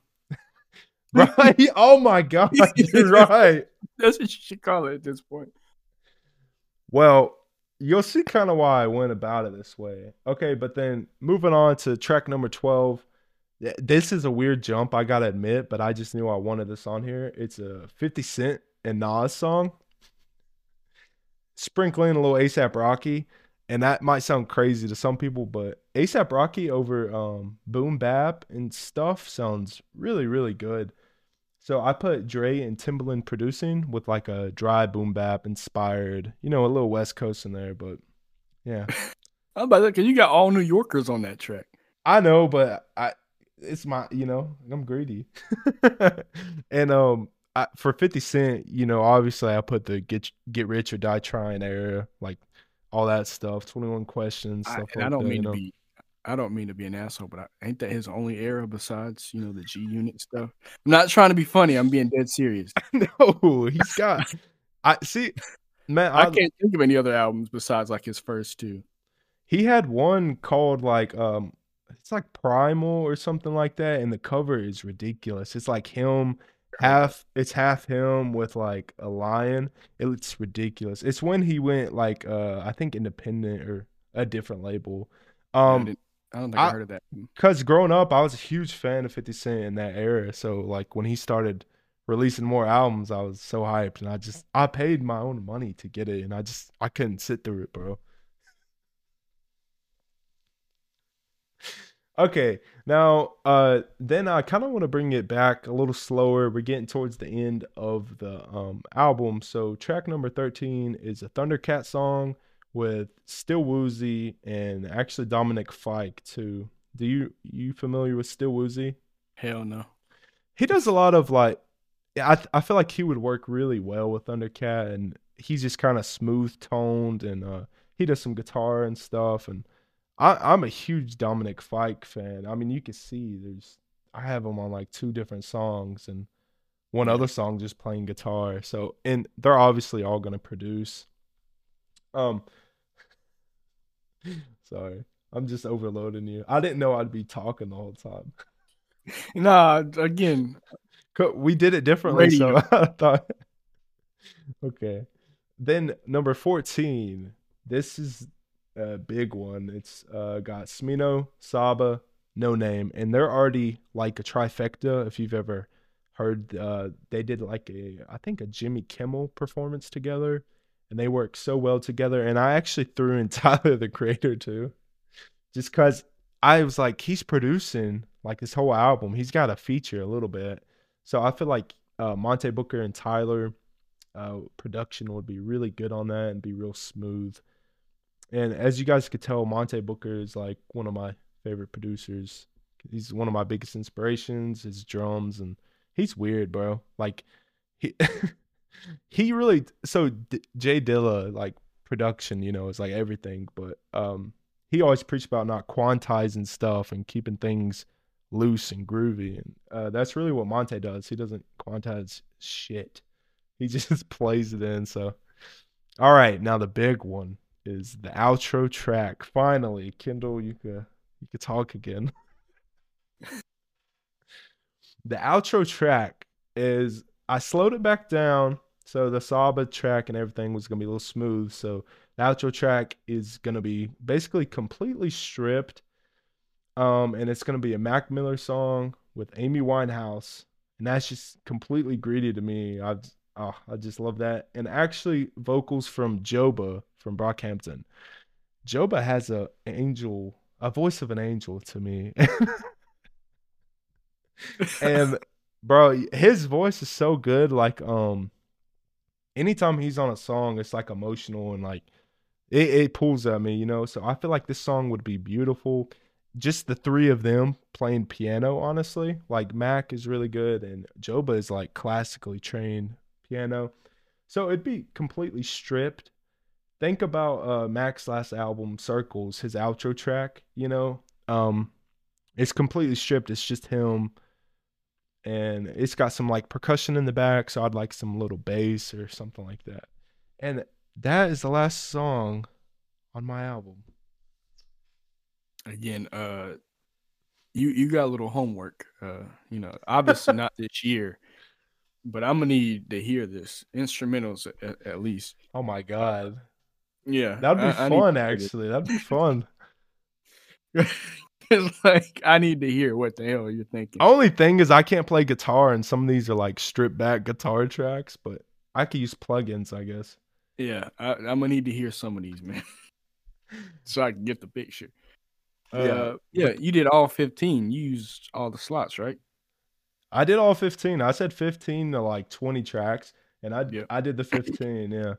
right? Oh my god, you're right. That's what you should call it at this point. Well, you'll see kind of why I went about it this way. Okay, but then moving on to track number 12, this is a weird jump, I gotta admit, but I just knew I wanted this on here. It's a 50 Cent and Nas song, sprinkling a little ASAP Rocky, and that might sound crazy to some people, but ASAP Rocky over um, Boom Bap and stuff sounds really, really good. So I put Dre and Timbaland producing with like a dry boom bap inspired, you know, a little West Coast in there, but yeah. How about that? Cause you got all New Yorkers on that track. I know, but I it's my you know i'm greedy and um I, for 50 cent you know obviously i put the get get rich or die trying era like all that stuff 21 questions stuff I, like I don't that, mean you to be I don't mean to be an asshole, but I, ain't that his only era besides you know the G Unit stuff? I'm not trying to be funny. I'm being dead serious. no, he's got. I see, man. I, I, can't think of any other albums besides like his first two. He had one called like um it's like primal or something like that and the cover is ridiculous. It's like him half it's half him with like a lion. It's ridiculous. It's when he went like uh i think independent or a different label. Um I, I, don't think I, I heard of that. Because growing up i was a huge fan of 50 cent in that era so like when he started releasing more albums i was so hyped and i just i paid my own money to get it and i just i couldn't sit through it bro Okay, now uh then I kind of want to bring it back a little slower. We're getting towards the end of the um album. So track number 13 is a Thundercat song with Still Woozy and actually Dominic Fike too. Do you you familiar with Still Woozy? Hell no. He does a lot of like I I feel like he would work really well with Thundercat and he's just kind of smooth toned and uh he does some guitar and stuff and I, am a huge Dominic Fike fan. I mean, you can see there's I have him on like two different songs and one other song just playing guitar. So and they're obviously all gonna produce. Um sorry. I'm just overloading you. I didn't know I'd be talking the whole time. Nah, again. We did it differently, radio. so I thought Okay. Then number 14. This is a big one. It's uh, got Smino, Saba, Noname, and they're already like a trifecta. If you've ever heard, uh, they did like a I think a Jimmy Kimmel performance together, and they work so well together. And I actually threw in Tyler the Creator too, just because I was like, he's producing like this whole album. He's got a feature a little bit, so I feel like uh, Monte Booker and Tyler uh, production would be really good on that and be real smooth. And as you guys could tell, Monte Booker is like one of my favorite producers. He's one of my biggest inspirations. His drums and he's weird, bro. Like he he really so D- J Dilla like production, you know, is like everything, but um he always preached about not quantizing stuff and keeping things loose and groovy and uh, that's really what Monte does. He doesn't quantize shit. He just plays it in. So all right, now the big one is the outro track. Finally, Kendall, you could you could talk again. the outro track is I slowed it back down so the Saba track and everything was gonna be a little smooth. So the outro track is gonna be basically completely stripped. Um, and it's gonna be a Mac Miller song with Amy Winehouse, and that's just completely greedy to me. I oh, I just love that. And actually, vocals from Joba from Brockhampton. Joba has a angel, a voice of an angel to me. and bro, his voice is so good. Like, um, anytime he's on a song, it's like emotional and like it, it pulls at me, you know. So I feel like this song would be beautiful. Just the three of them playing piano, honestly. Like Mac is really good and Joba is like classically trained piano. So it'd be completely stripped. Think about uh Mac's last album, Circles, his outro track, you know. Um it's completely stripped. It's just him and it's got some like percussion in the back, so I'd like some little bass or something like that. And that is the last song on my album. Again, uh you you got a little homework. Uh, you know, obviously not this year, but I'm gonna need to hear this instrumentals at, at least. Oh my god. Yeah, That'd be I- I fun to actually. That'd be fun. it's like I need to hear what the hell you're thinking. Only thing is I can't play guitar and some of these are like stripped back guitar tracks, but I could use plugins, I guess. Yeah, I, I'm gonna need to hear some of these, man, so I can get the picture. Yeah, Uh, yeah, you did all 15. You used all the slots, right? I did all 15. I said 15 to like 20 tracks and I Yep. I did the 15, yeah.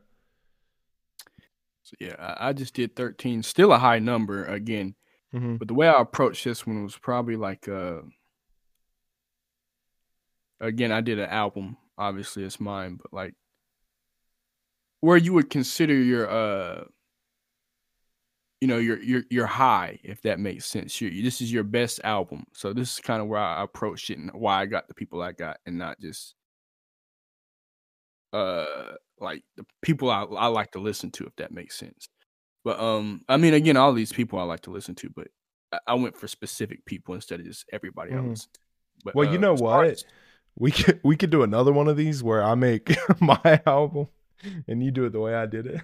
So yeah, I, I just did 13. Still a high number again, hmm but the way I approached this one was probably like uh again, I did an album. Obviously, it's mine, but like where you would consider your uh you know your your your high if that makes sense your, this is your best album so this is kind of where i approached it and why i got the people i got and not just uh like the people i, I like to listen to if that makes sense but um i mean again all these people i like to listen to but i, I went for specific people instead of just everybody i Mhm. listen but, Well, you uh, know what? as- We could we could do another one of these where I make my album and you do it the way I did it.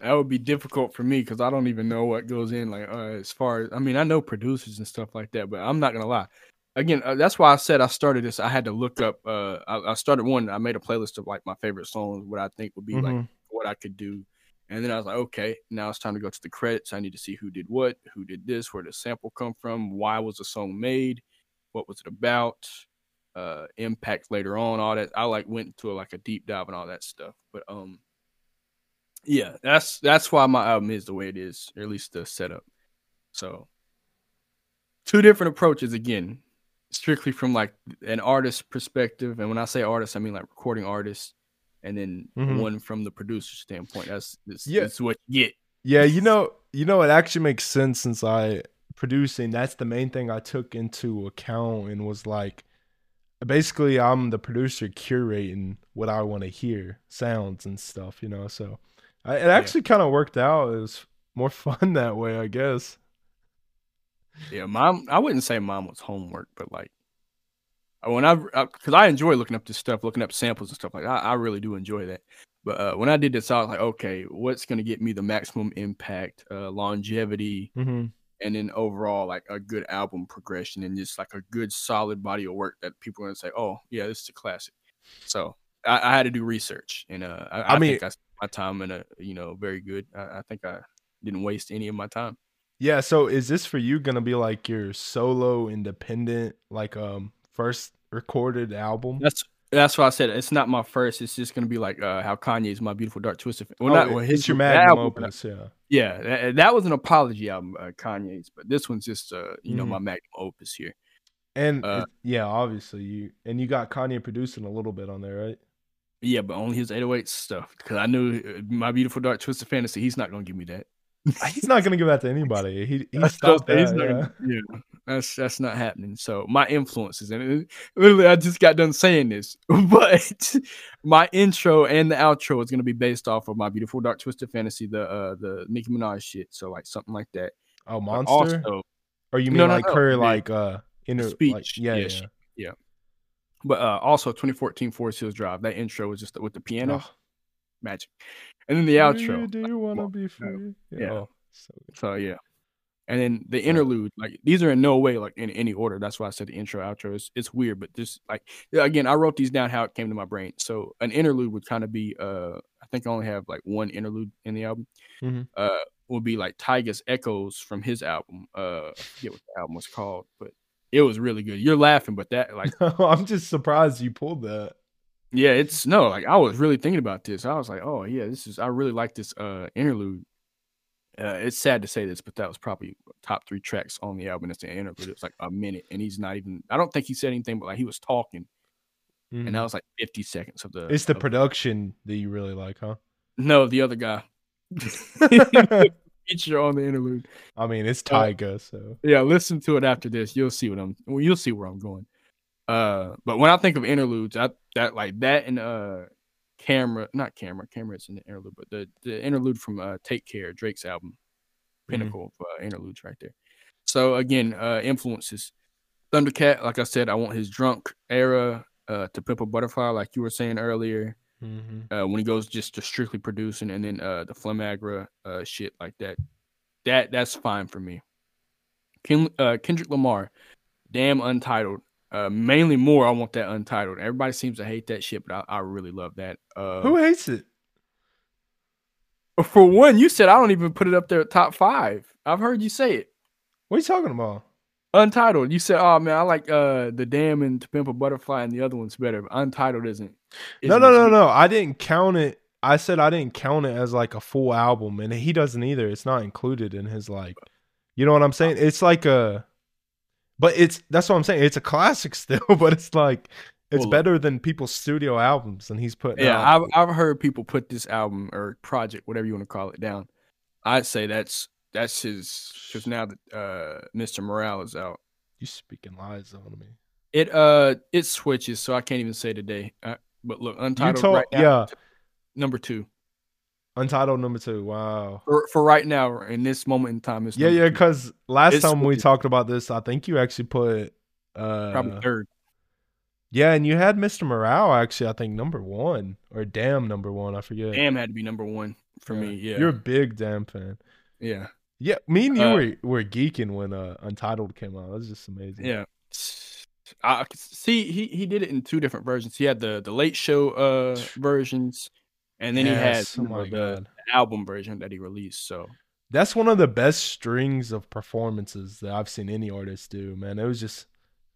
That would be difficult for me because I don't even know what goes in. Like uh, as far as I mean, I know producers and stuff like that, but I'm not gonna lie. Again, uh, that's why I said I started this. I had to look up. Uh, I, I started one. I made a playlist of like my favorite songs, what I think would be like Mhm. what I could do, and then I was like, okay, now it's time to go to the credits. I need to see who did what, who did this, where the sample come from, why was the song made, what was it about, uh, impact later on, all that. I like went into like a deep dive and all that stuff, but um. Yeah, that's that's why my album is the way it is, or at least the setup. So, two different approaches again, strictly from like an artist perspective, and when I say artist, I mean like recording artist, and then Mhm. one from the producer standpoint. That's that's, Yeah. that's what you get. Yeah, you know, you know, it actually makes sense since I producing. That's the main thing I took into account and was like, basically, I'm the producer curating what I want to hear, sounds and stuff. You know, so I, it actually kind of worked out. It was more fun that way, I guess. Yeah, mom. I wouldn't say mom was homework, but like uh, when I because I enjoy looking up this stuff, looking up samples and stuff like. I, I really do enjoy that. But uh, when I did this, I was like, okay, what's gonna get me the maximum impact, uh, longevity, hmm and then overall like a good album progression and just like a good solid body of work that people are gonna say, oh yeah, this is a classic. So I, I had to do research, and uh, I, I I, mean, think I my time in a you know very good. I, I think I didn't waste any of my time. Yeah, so is this for you gonna be like your solo independent, like um first recorded album? That's that's why I said it's not my first. It's just gonna be like uh, how Kanye's "My Beautiful Dark Twisted." Well, Oh, not well, it's your magnum album- opus, yeah. Yeah, that, that was an apology album, uh, Kanye's, but this one's just uh, you know Mhm. my magnum opus here. And Uh, yeah, obviously you and you got Kanye producing a little bit on there, right? Yeah, but only his 808 stuff because I knew uh, my beautiful dark twisted fantasy. He's not gonna give me that. He's not gonna give that to anybody. He he stopped that. he's not yeah. gonna- yeah, that's that's not happening. So my influences, and it, literally, I just got done saying this, but my intro and the outro is gonna be based off of my beautiful dark twisted fantasy, the uh the Nicki Minaj shit. So like something like that. Oh, But monster. Also, or you mean No, no, like no, her the- like uh inner like, speech, yeah, yeah, yeah. But uh also 2014 Forest Hills Drive. That intro was just with the piano Oh, magic, and then the outro. Do you want to well, be free? yeah. Oh, so. So yeah. And then the interlude, like these are in no way like in any order. That's why I said the intro, outro. It's, it's weird, but just like again, I wrote these down how it came to my brain. So an interlude would kind of be uh I think I only have like one interlude in the album. Mhm. Uh would be like Tyga's Echoes from his album. Uh I forget what the album was called, but it was really good. You're laughing, but that like I'm just surprised you pulled that. yeah, it's no, like I was really thinking about this. I was like, oh yeah, this is I really like this uh interlude. Uh, it's sad to say this, but that was probably top three tracks on the album. It's the interlude. It was like a minute, and he's not even. I don't think he said anything, but like he was talking, and that Mhm. was like fifty seconds of the. it's the production that you really like, huh? no, the other guy. Feature on the interlude. I mean, it's Uh, Tyga, so Yeah, listen to it after this. You'll see what I'm. Well, you'll see where I'm going. Uh, but when I think of interludes, I that like that and uh, camera, not camera, camera is in the interlude, but the the interlude from uh, Take Care, Drake's album, pinnacle of uh, interludes right there. So again, uh, influences. Thundercat, like I said, I want his drunk era uh, to Pimp a Butterfly, like you were saying earlier mhm. uh, when he goes just to strictly producing, and then uh, the Flamagra uh, shit like that. That that's fine for me. Ken, uh, Kendrick Lamar, damn untitled. Uh, mainly more, I want that untitled. Everybody seems to hate that shit, but I, I really love that. Uh, who hates it? for one, you said I don't even put it up there at top five. I've heard you say it. What are you talking about? Untitled. You said, "Oh man, I like uh the Damn and To Pimp a Butterfly, and the other one's better." But Untitled isn't. No, isn't no, no, good. no. I didn't count it. I said I didn't count it as like a full album, and he doesn't either. It's not included in his like. You know what I'm saying? It's like a, but it's that's what I'm saying. It's a classic still, but it's like it's Well, better than people's studio albums, and he's putting. Yeah, out. I've I've heard people put this album or project, whatever you want to call it, down. I'd say that's that's his because now that uh Mr. Morale is out, you speaking lies on me. it uh it switches, so I can't even say today. Uh, but look, Untitled told right now, yeah, number two Untitled number two. Wow. for for right now in this moment in time. It's Yeah, yeah. Because last It's time we talked about this, I think you actually put. uh probably third. Yeah, and you had Mr. Morale actually. I think number one or damn number one. I forget. Damn had to be number one for me. Yeah, You're a big damn fan. yeah, Yeah, me and you Uh, were, were geeking when uh, Untitled came out. It was just amazing. yeah. I see. He he did it in two different versions. He had the the late show uh versions, and then Yes, he oh had my know, the album version that he released. So that's one of the best strings of performances that I've seen any artist do. Man, it was just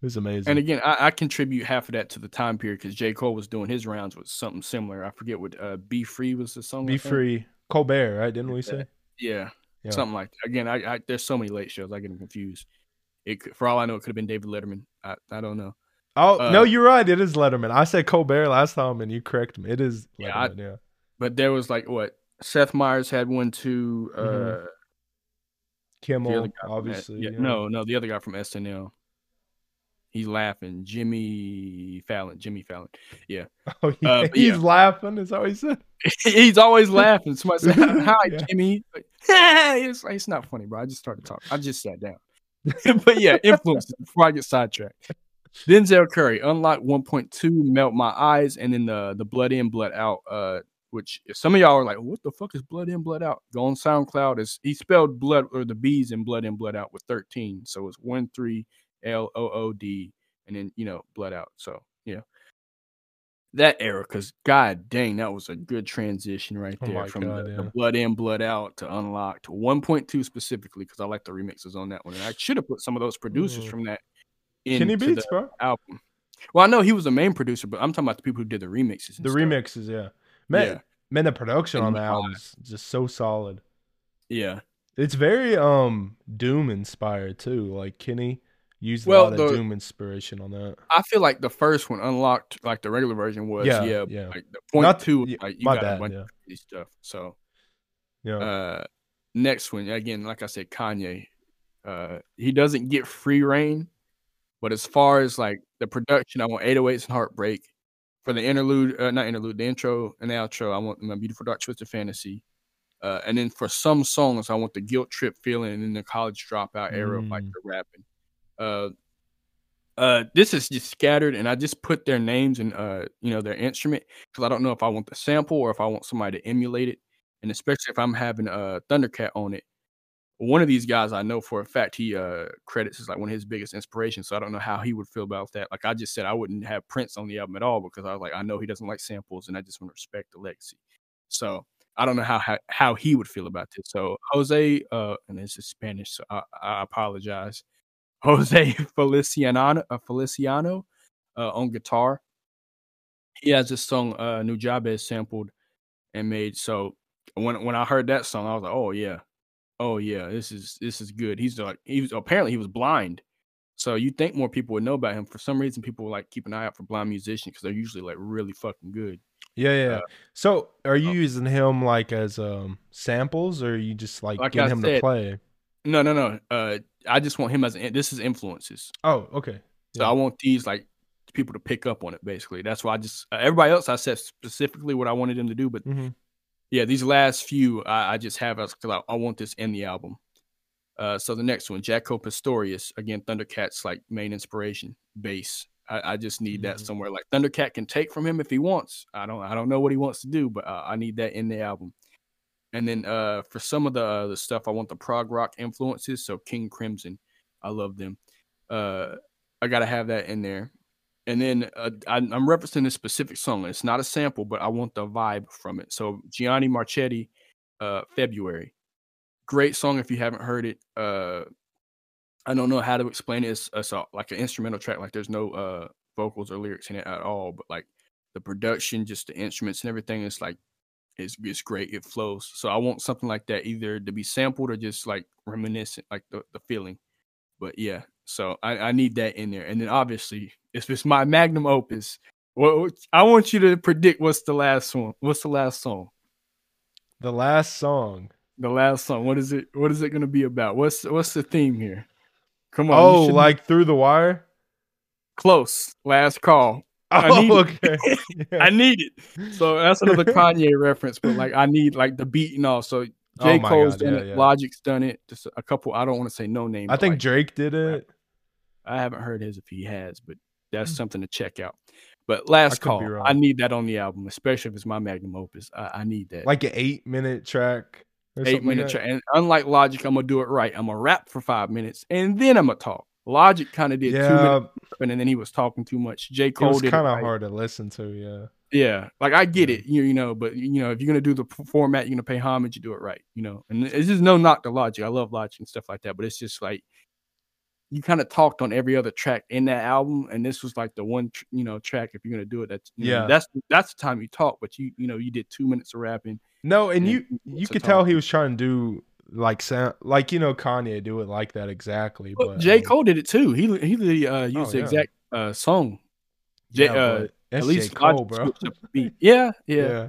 it was amazing. And again, I, I contribute half of that to the time period because J. Cole was doing his rounds with something similar. I forget what uh, "Be Free" was the song. Be Free. Colbert, right? Didn't we say? Yeah, Yeah. something like. That. Again, I, I there's so many late shows, I get them confused. It could, for all I know, it could have been David Letterman. I, I don't know. Oh Uh, no, you're right. It is Letterman. I said Colbert last time, and you correct me. It is Yeah, I- Letterman. Yeah. But there was like what Seth Meyers had one too. Uh, Mhm. the Kimmel, obviously. yeah, yeah. no, no, the other guy from SNL. He's laughing, Jimmy Fallon. Jimmy Fallon. Oh, yeah. Uh, he's yeah. laughing. Is what he said? He's always laughing. Somebody said, "Hi, Yeah. Jimmy." Like, it's, it's not funny, bro. I just started talking. I just sat down. but yeah, influences before I get sidetracked. Denzel Curry, Unlock 1.2, Melt My Eyes, and then the the Blood In, Blood Out. Uh, which if some of y'all are like, what the fuck is Blood In, Blood Out? Go on SoundCloud. Is he spelled blood or the B's in Blood In, Blood Out with 13. So it's one three L O O D, and then you know Blood Out. So yeah. that era because god dang that was a good transition right Oh there my from God, the, yeah. the blood in blood out to unlock to 1.2 specifically because i like the remixes on that one and i should have put some of those producers Mm. from that into Beats, the bro. album well i know he was the main producer but i'm talking about the people who did the remixes and The stuff. remixes, yeah. Man, Yeah. man, the production And on the album is just so solid. yeah It's very um Doom inspired too. Like Kenny used a Well, lot of the- Doom inspiration on that. i feel like the first one unlocked like the regular version was Yeah, yeah, yeah. like the point Not- two yeah, like you My got a bunch Yeah, of these stuff so yeah. uh next one again like i said kanye uh he doesn't get free reign but as far as like the production i want 808s and heartbreak for the interlude uh, not interlude the intro and the outro i want my beautiful dark twisted fantasy uh and then for some songs i want the guilt trip feeling and then the college dropout era of like Mm. the rapping uh uh this is just scattered and i just put their names and uh you know their instrument because i don't know if i want the sample or if i want somebody to emulate it and especially if i'm having a thundercat on it. One of these guys i know for a fact he uh credits as like one of his biggest inspirations so i don't know how he would feel about that. Like i just said i wouldn't have prince on the album at all because i was like i know he doesn't like samples and i just want to respect the legacy. So i don't know how how, how he would feel about this. So jose uh and this is spanish so i, I apologize jose feliciano uh, feliciano uh, on guitar he has this song uh nujabe sampled and made so when when i heard that song i was like oh yeah oh yeah, this is this is good. He's like he was apparently he was blind. So you think more people would know about him. For some reason, people like keep an eye out for blind musicians because they're usually like really fucking good. Yeah, yeah. Uh, so, are you oh. using him like as um samples, or are you just like, Like getting I him to play? No, no, no. Uh, I just want him as an, this is influences. Oh, okay. So Yeah. I want these like people to pick up on it. Basically, that's why I just uh, everybody else I said specifically what I wanted them to do, but hmm yeah, these last few I, I just have us because I, I want this in the album. Uh, so the next one, Jaco Pastorius, again, Thundercat's like main inspiration, bass. I, I just need that Mhm. somewhere. Like Thundercat can take from him if he wants. I don't, I don't know what he wants to do, but uh, I need that in the album. And then uh, for some of the uh, the stuff, I want the prog rock influences. So King Crimson, I love them. Uh, I gotta have that in there. And then uh, I, I'm referencing this specific song. It's not a sample, but I want the vibe from it. So Gianni Marchetti, uh, February, great song if you haven't heard it. Uh, I don't know how to explain it. It's, it's a, like an instrumental track. Like there's no uh, vocals or lyrics in it at all. But like the production, just the instruments and everything, it's like it's it's great. It flows. So I want something like that, either to be sampled or just like reminiscent, like the, the feeling. But yeah, so I, I need that in there. And then obviously, if it's my magnum opus, well, I want you to predict what's the last one. What's the last song? The last song. The last song. What is it? What is it going to be about? What's what's the theme here? Come on. Oh, like through the wire. close. Last call. I Oh, need okay. Yeah. I need it. So that's another Kanye reference, but like I need like the beat and all. So J. Oh Cole's God, done yeah, it. yeah. Logic's done it. Just a couple. I don't want to say no name. I think like, Drake did it. I haven't heard his if he has, but that's something to check out. But last Hmm. be call. I need that on the album, especially if it's my magnum opus. I, I need that. Like an eight minute track. eight something like minute track. And unlike Logic, I'm gonna do it right. I'm gonna rap for five minutes and then I'm gonna talk. Logic kind of did Yeah, minutes and then he was talking too much. J. it Cole was kind of right. hard to listen to. Yeah. Yeah, like I get Yeah. it, you, you know, but you know, if you're gonna do the format, you're gonna pay homage, you do it right, you know. And it's just no knock to Logic. I love Logic and stuff like that, but it's just like you kind of talked on every other track in that album, and this was like the one, tr- you know, track. If you're gonna do it, that's you know, Yeah. that's that's the time you talk. But you, you know, you did two minutes of rapping. No, and Yeah, you you could tell talk. he was trying to do like sound like you know Kanye do it like that exactly. Well, But J. um, Cole did it too. He he uh, used Oh, the yeah. exact uh, song. J, yeah, uh, at least J. Cole, bro. switched up the beat. Yeah, yeah.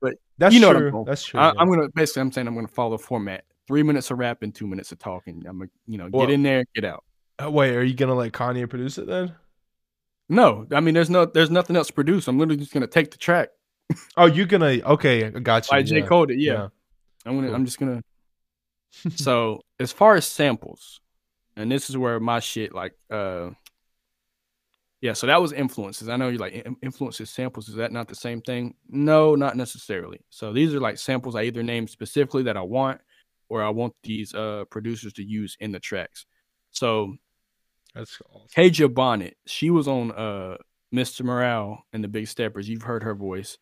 But that's you know true. That's true. I, yeah. I'm gonna basically. I'm saying I'm gonna follow the format. Three minutes of rapping, two minutes of talking. I'm gonna, you know, Well- get in there, get out. Uh, Wait, are you gonna let Kanye produce it then? No, I mean, there's no, there's nothing else to produce. I'm literally just gonna take the track. Oh, you're gonna okay, I got you. Like J. yeah, Cole did. Yeah, yeah. I'm gonna. Cool. I'm just gonna. So as far as samples, and this is where my shit like, uh, yeah. So that was influences. I know you're like influences, samples. Is that not the same thing? No, not necessarily. So these are like samples I either name specifically that I want, or I want these uh producers to use in the tracks. So That's awesome. Kaja Bonnet, she was on uh Mr. Morale and the Big Steppers. You've heard her voice.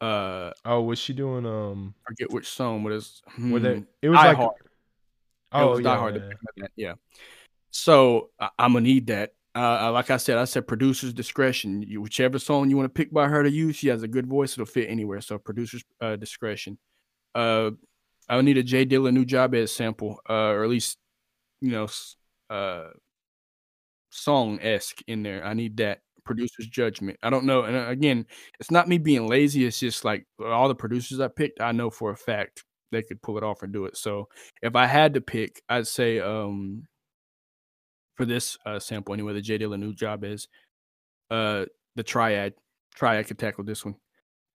Uh, oh, was she doing um? I forget which song, but it's Were they? hmm, It was Die like. Hard. Oh it was yeah, Die Hard. yeah, yeah. picked up that, Yeah. So I, I'm gonna need that. Uh, like I said, I said producer's discretion. You, whichever song you want to pick by her to use, she has a good voice. It'll fit anywhere. So producer's uh, discretion. Uh, I would need a J Dilla Nujabes sample, uh, or at least you know, uh, song esque in there. I need that producer's judgment. I don't know. And uh, again, it's not me being lazy. It's just like all the producers I picked, I know for a fact they could pull it off and do it. So if I had to pick, I'd say um for this uh sample anyway, the J Dilla Nujabes uh the triad. Triad could tackle this one.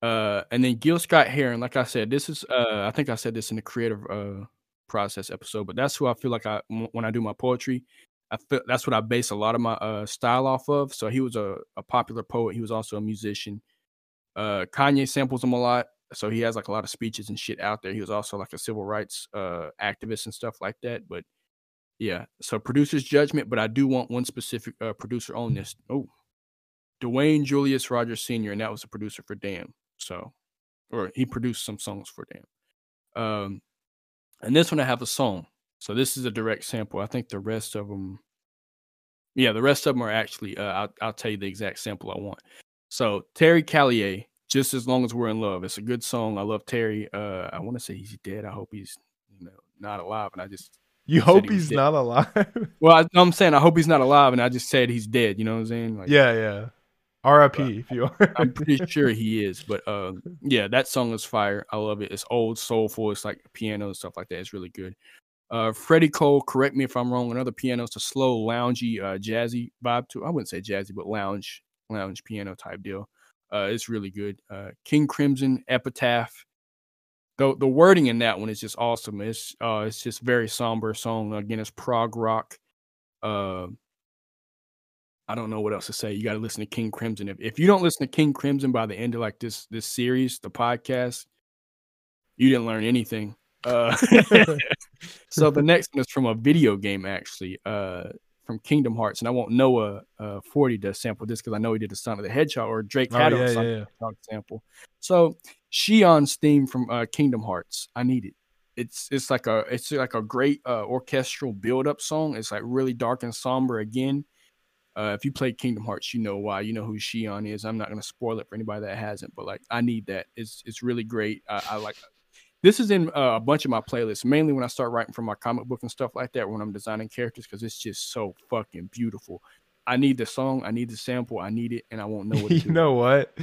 Uh and then Gil Scott Heron, like I said, this is uh I think I said this in the creative uh process episode, but that's who I feel like I when I do my poetry, I feel that's what I base a lot of my uh style off of. So he was a, a popular poet, he was also a musician. Uh Kanye samples him a lot. So he has like a lot of speeches and shit out there. He was also like a civil rights uh activist and stuff like that. But yeah, so producer's judgment, but I do want one specific uh, producer on this. Oh, Dwayne Julius Rogers Sr., and that was a producer for Damn. So, or he produced some songs for Damn. Um, and this one I have a song. So this is a direct sample. I think the rest of them, yeah, the rest of them are actually. Uh, I'll I'll tell you the exact sample I want. So Terry Callier, just as long as we're in love. It's a good song. I love Terry. Uh, I want to say he's dead. I hope he's you know not alive. And I just You hope he he's dead. not alive. well, I, I'm saying I hope he's not alive, and I just said he's dead. You know what I'm saying? Like, yeah, yeah. R.I.P. If you are. I'm pretty sure he is. But um, yeah, that song is fire. I love it. It's old, soulful. It's like piano and stuff like that. It's really good. Uh, Freddie Cole, correct me if I'm wrong. Another piano. It's a slow, loungy, uh, jazzy vibe to. I wouldn't say jazzy, but lounge, lounge piano type deal. Uh, it's really good. Uh, King Crimson, Epitaph. The the wording in that one is just awesome. It's uh, it's just very somber song. Again, it's prog rock. Uh, I don't know what else to say. You got to listen to King Crimson. If if you don't listen to King Crimson by the end of like this this series, the podcast, you didn't learn anything. Uh, so the next one is from a video game actually, uh, from Kingdom Hearts, and I want Noah uh, Forty to sample this because I know he did the of the Hedgehog or Drake Oh, had yeah, a Sonic yeah, yeah. Hedgehog sample. So Xion's theme from uh, Kingdom Hearts, I need it. It's it's like a it's like a great uh, orchestral build up song. It's like really dark and somber again. Uh, if you played Kingdom Hearts, you know why. You know who Xion is. I'm not gonna spoil it for anybody that hasn't, but like I need that. It's it's really great. I, I like. This is in uh, a bunch of my playlists, mainly when I start writing for my comic book and stuff like that, when I'm designing characters, because it's just so fucking beautiful. I need the song, I need the sample, I need it, and I won't know what to you do. know what?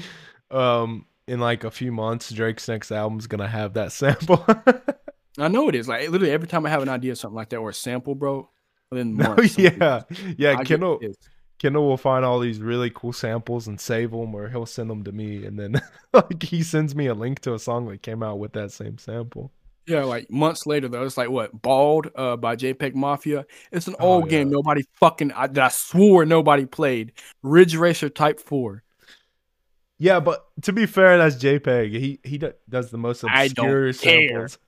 Um, in like a few months, Drake's next album's gonna have that sample. I know it is. Like literally every time I have an idea of something like that or a sample, bro, within no, months. yeah, yeah. I Kendall. Kendall will find all these really cool samples and save them, or he'll send them to me, and then like he sends me a link to a song that came out with that same sample. Yeah, like months later though, it's like what Bald uh, by JPEG Mafia. It's an Oh, old game nobody fucking I, that I swore nobody played. Ridge Racer Type Four. Yeah, but to be fair, that's JPEG. He he does the most I obscure care. samples.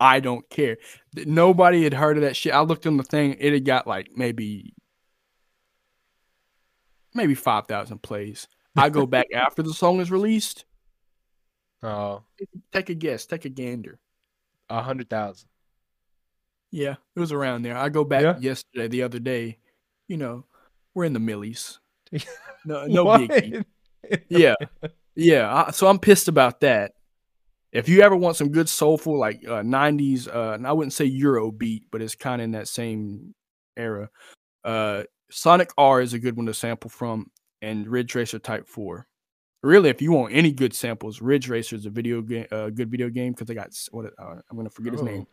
I don't care. Nobody had heard of that shit. I looked on the thing; it had got like maybe maybe five thousand plays. I go back after the song is released. Oh, Take a guess. Take a gander. a hundred thousand. Yeah, it was around there. I go back Yeah. yesterday, the other day. You know, we're in the millies. No, no biggie. yeah yeah I, so i'm pissed about that if you ever want some good soulful like uh 90s uh and i wouldn't say euro beat but it's kind of in that same era uh sonic r is a good one to sample from and ridge racer type 4 really if you want any good samples ridge racer is a video game uh, good video game because they got what uh, i'm gonna forget his Oh. name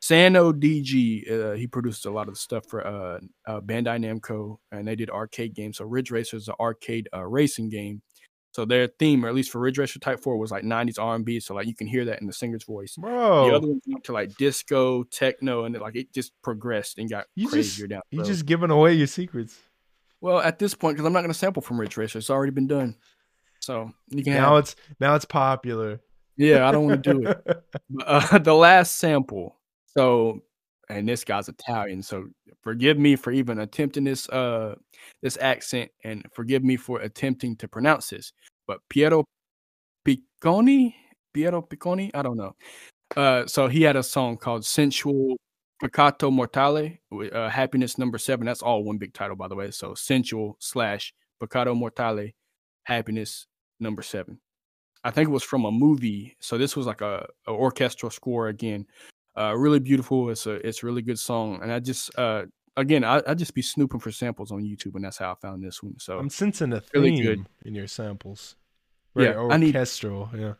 Sano DG, uh, he produced a lot of the stuff for uh, uh, Bandai Namco, and they did arcade games. So Ridge Racer is an arcade uh, racing game. So their theme, or at least for Ridge Racer Type Four, was like '90s R&B. So like you can hear that in the singer's voice. Bro, The other ones went to like disco, techno, and it, like it just progressed and got You crazier just- down. you just giving away your secrets. well at this point because I'm not going to sample from Ridge Racer. It's already been done. So you can Now have. it's now it's popular. Yeah, I don't want to do it. Uh, the last sample. So and this guy's Italian, so forgive me for even attempting this uh this accent, and forgive me for attempting to pronounce this. But Piero Piccioni, Piero Piccioni, I don't know. Uh, so he had a song called "Sensual Peccato Mortale," uh, happiness number seven. That's all one big title, by the way. So sensual slash Peccato Mortale, happiness number seven. I think it was from a movie. So this was like a, a orchestral score again. Uh, really beautiful. It's a it's a really good song, and I just uh again I I just be snooping for samples on YouTube, and that's how I found this one. So I'm sensing a theme really good. in your samples. Right, yeah, orchestral. I need, yeah,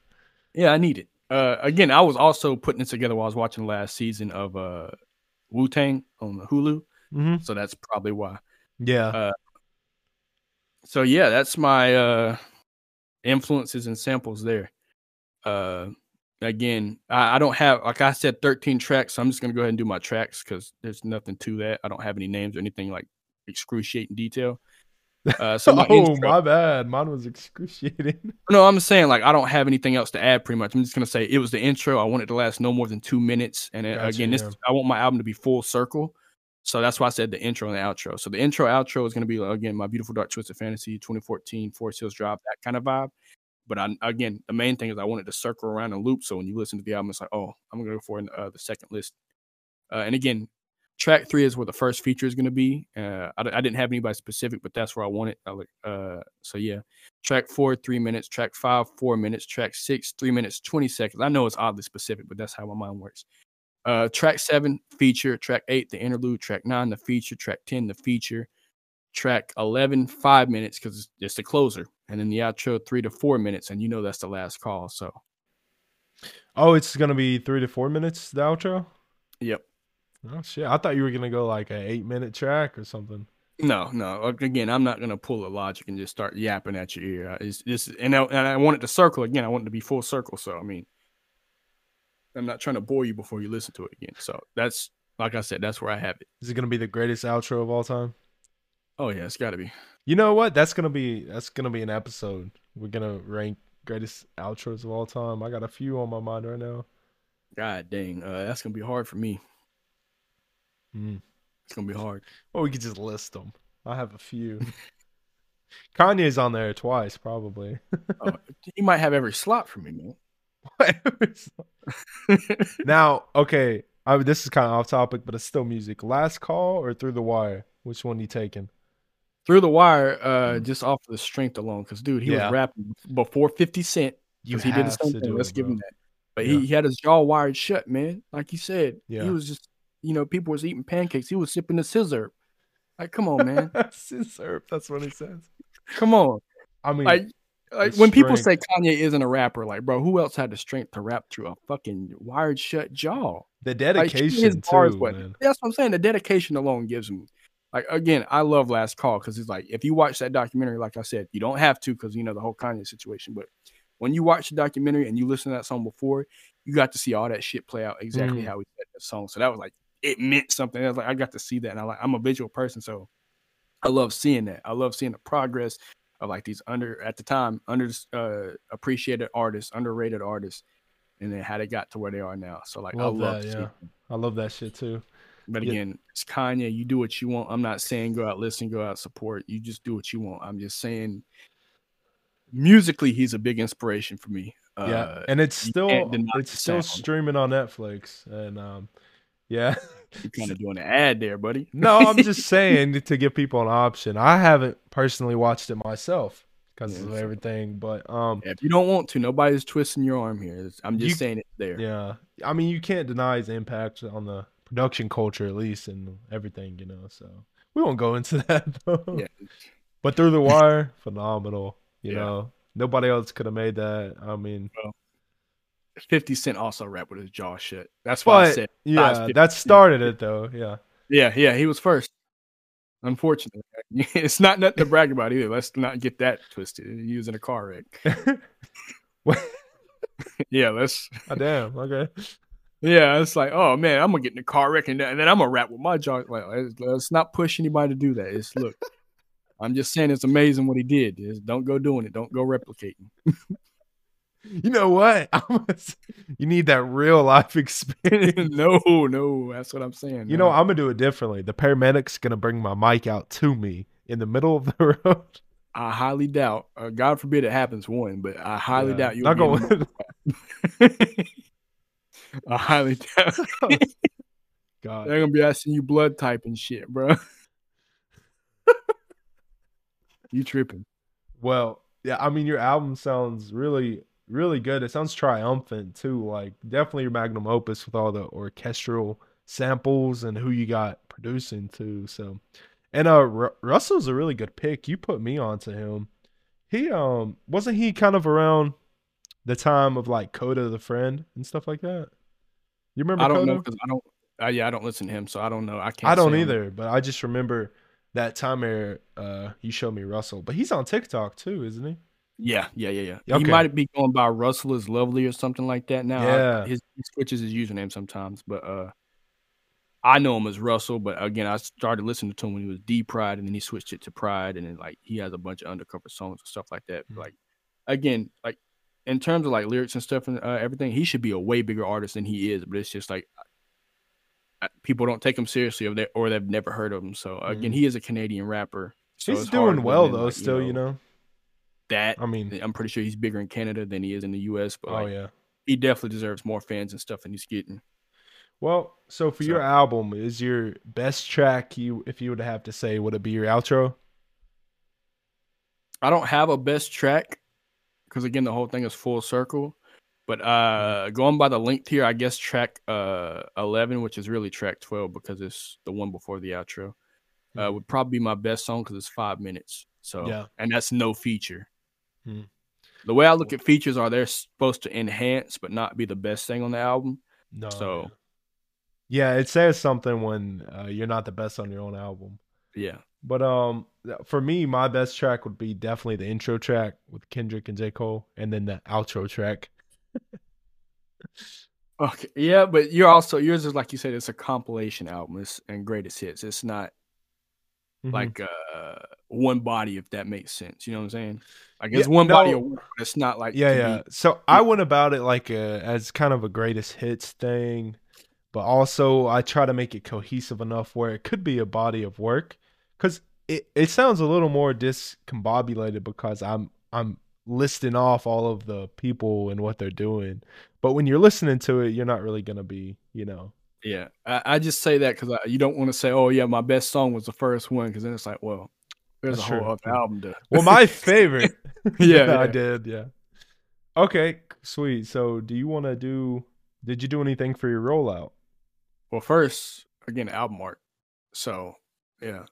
yeah, I need it. Uh, again, I was also putting it together while I was watching the last season of uh Wu Tang on Hulu, mm-hmm. so that's probably why. Yeah. Uh, so yeah, that's my uh influences and samples there. Uh, again, I, I, don't have like I said, 13 tracks. So I'm just gonna go ahead and do my tracks because there's nothing to that. I don't have any names or anything like excruciating detail. Uh, so my oh intro, my bad, mine was excruciating. No, I'm saying like I don't have anything else to add. Pretty much, I'm just gonna say it was the intro. I want it to last no more than two minutes. And uh, gotcha, again, this yeah. I want my album to be full circle. So that's why I said the intro and the outro. So the intro outro is going to be again my beautiful dark twisted fantasy 2014 Forest Hills Drive that kind of vibe. But I, again, the main thing is I wanted to circle around and loop. So when you listen to the album, it's like, oh, I'm gonna go for uh, the second list. Uh, and again, track three is where the first feature is going to be. Uh, I, I, didn't have anybody specific, but that's where I want it. Uh, so yeah, track four, three minutes. Track five, four minutes. Track six, three minutes, twenty seconds. I know it's oddly specific, but that's how my mind works. Uh, track seven, feature. Track eight, the interlude. Track nine, the feature. Track ten, the feature. Track 11, five minutes because it's just a closer and then the outro three to four minutes, and you know that's the last call. So, oh, it's gonna be three to four minutes. The outro. Yep. Oh shit! I thought you were gonna go like an eight minute track or something. No, no. Again, I'm not gonna pull a logic and just start yapping at your ear. It's just and I, and I want it to circle again. I want it to be full circle. So I mean, I'm not trying to bore you before you listen to it again. So that's like I said, that's where I have it. Is it gonna be the greatest outro of all time? Oh yeah, it's got to be. You know what? That's gonna be that's gonna be an episode. We're gonna rank greatest outros of all time. I got a few on my mind right now. God dang, uh, that's gonna be hard for me. Mm. It's gonna be hard. Or we could just list them. I have a few. Kanye's on there twice, probably. oh, you might have every slot for me, man. now, okay, I, this is kind of off topic, but it's still music. Last call or through the wire? Which one you taking? through the wire, uh, mm. just off of the strength alone. Because dude, he yeah. was rapping before Fifty Cent. Because he did the same thing. Let's it, give him that. But yeah. he, he had his jaw wired shut, man. Like you said, yeah. he was just, you know, people was eating pancakes. He was sipping the scissor. Like, come on, man. scissor. That's what he says. Come on. I mean, like, like when people say Kanye isn't a rapper, like, bro, who else had the strength to rap through a fucking wired shut jaw? The dedication, like, too, man. That's what I'm saying. The dedication alone gives him like again, I love Last Call because it's like if you watch that documentary, like I said, you don't have to because you know the whole Kanye situation. But when you watch the documentary and you listen to that song before, you got to see all that shit play out exactly mm. how he said that song. So that was like it meant something. I was like I got to see that, and I like I'm a visual person, so I love seeing that. I love seeing the progress of like these under at the time under uh, appreciated artists, underrated artists, and then how they got to where they are now. So like love I love that, yeah. I love that shit too. But again, yeah. it's Kanye. You do what you want. I'm not saying go out listen, go out support. You just do what you want. I'm just saying musically, he's a big inspiration for me. Yeah, uh, and it's still it's still streaming on Netflix, and um, yeah. You're kind of doing an ad there, buddy. no, I'm just saying to give people an option. I haven't personally watched it myself because yeah, of everything, but um, yeah, if you don't want to, nobody's twisting your arm here. I'm just you, saying it there. Yeah, I mean, you can't deny his impact on the production culture at least and everything, you know. So we won't go into that though. Yeah. But through the wire, phenomenal. You yeah. know, nobody else could have made that. I mean, well, Fifty Cent also rapped with his jaw shut. That's why but, I said. Yeah, that started it though. Yeah. Yeah, yeah, he was first. Unfortunately, it's not nothing to brag about either. Let's not get that twisted. He was in a car wreck. yeah, let's. Oh, damn. Okay. Yeah, it's like, oh man, I'm gonna get in the car wreck and then I'm gonna rap with my jaw. Like, let's not push anybody to do that. It's look, I'm just saying it's amazing what he did. Just don't go doing it. Don't go replicating. You know what? you need that real life experience. no, no, that's what I'm saying. You know, I'm gonna do it differently. The paramedic's gonna bring my mic out to me in the middle of the road. I highly doubt. Uh, God forbid it happens one, but I highly Yeah. doubt you. Not going. I highly doubt. God. They're gonna be asking you blood type and shit, bro. you tripping? Well, yeah. I mean, your album sounds really, really good. It sounds triumphant too. Like definitely your magnum opus with all the orchestral samples and who you got producing too. So, and uh, Ru- Russell's a really good pick. You put me onto him. He um wasn't he kind of around the time of like Kota the Friend and stuff like that. You remember? I don't Kota? know because I don't. Uh, yeah, I don't listen to him, so I don't know. I can't. I don't either, but I just remember that time where uh you showed me Russell, but he's on TikTok too, isn't he? Yeah, yeah, yeah, yeah. Okay. He might be going by Russell is lovely or something like that now. I- Yeah. his he switches his username sometimes, but uh, I know him as Russell. But again, I started listening to him when he was D-Pryde, and then he switched it to Pride, and then like he has a bunch of undercover songs and stuff like that. Mhm. Like again, like in terms of like lyrics and stuff and uh, everything, he should be a way bigger artist than he is. But it's just like people don't take him seriously, or they or they've never heard of him. So again, Mhm. he is a Canadian rapper. So he's doing well though, like, still, you know. That I mean, I'm pretty sure he's bigger in Canada than he is in the US, but oh like, yeah. he definitely deserves more fans and stuff than he's getting. Well, so for your album, is your best track you if you would have to say, would it be your outro? I don't have a best track because again the whole thing is full circle. But uh going by the length here, I guess track uh 11, which is really track 12 because it's the one before the outro, uh, Mhm. would probably be my best song because it's five minutes. So Yeah. and that's no feature. Hmm. The way I look at features are they're supposed to enhance but not be the best thing on the album. No. So- yeah, it says something when uh, you're not the best on your own album. Yeah. But um, for me, my best track would be definitely the intro track with Kendrick and J Cole, and then the outro track. Okay, yeah, but you're also yours is like you said, it's a compilation album. It's and greatest hits. It's not Mhm. like uh one body, if that makes sense. You know what I'm saying? Like Yeah, it's one body of work, it's not like yeah, yeah. be- So I went about it like a, as kind of a greatest hits thing, but also I try to make it cohesive enough where it could be a body of work, because it, it sounds a little more discombobulated because I'm I'm listing off all of the people and what they're doing, but when you're listening to it, you're not really gonna be, you know, yeah. I, I just say that because you don't want to say, "Oh yeah, my best song was the first one," because then it's like, well, there's That's a whole other album to. well, my favorite. Yeah, I did. Yeah. Okay, sweet. So, do you want to do? Did you do anything for your rollout? Well, first again, album art. So yeah,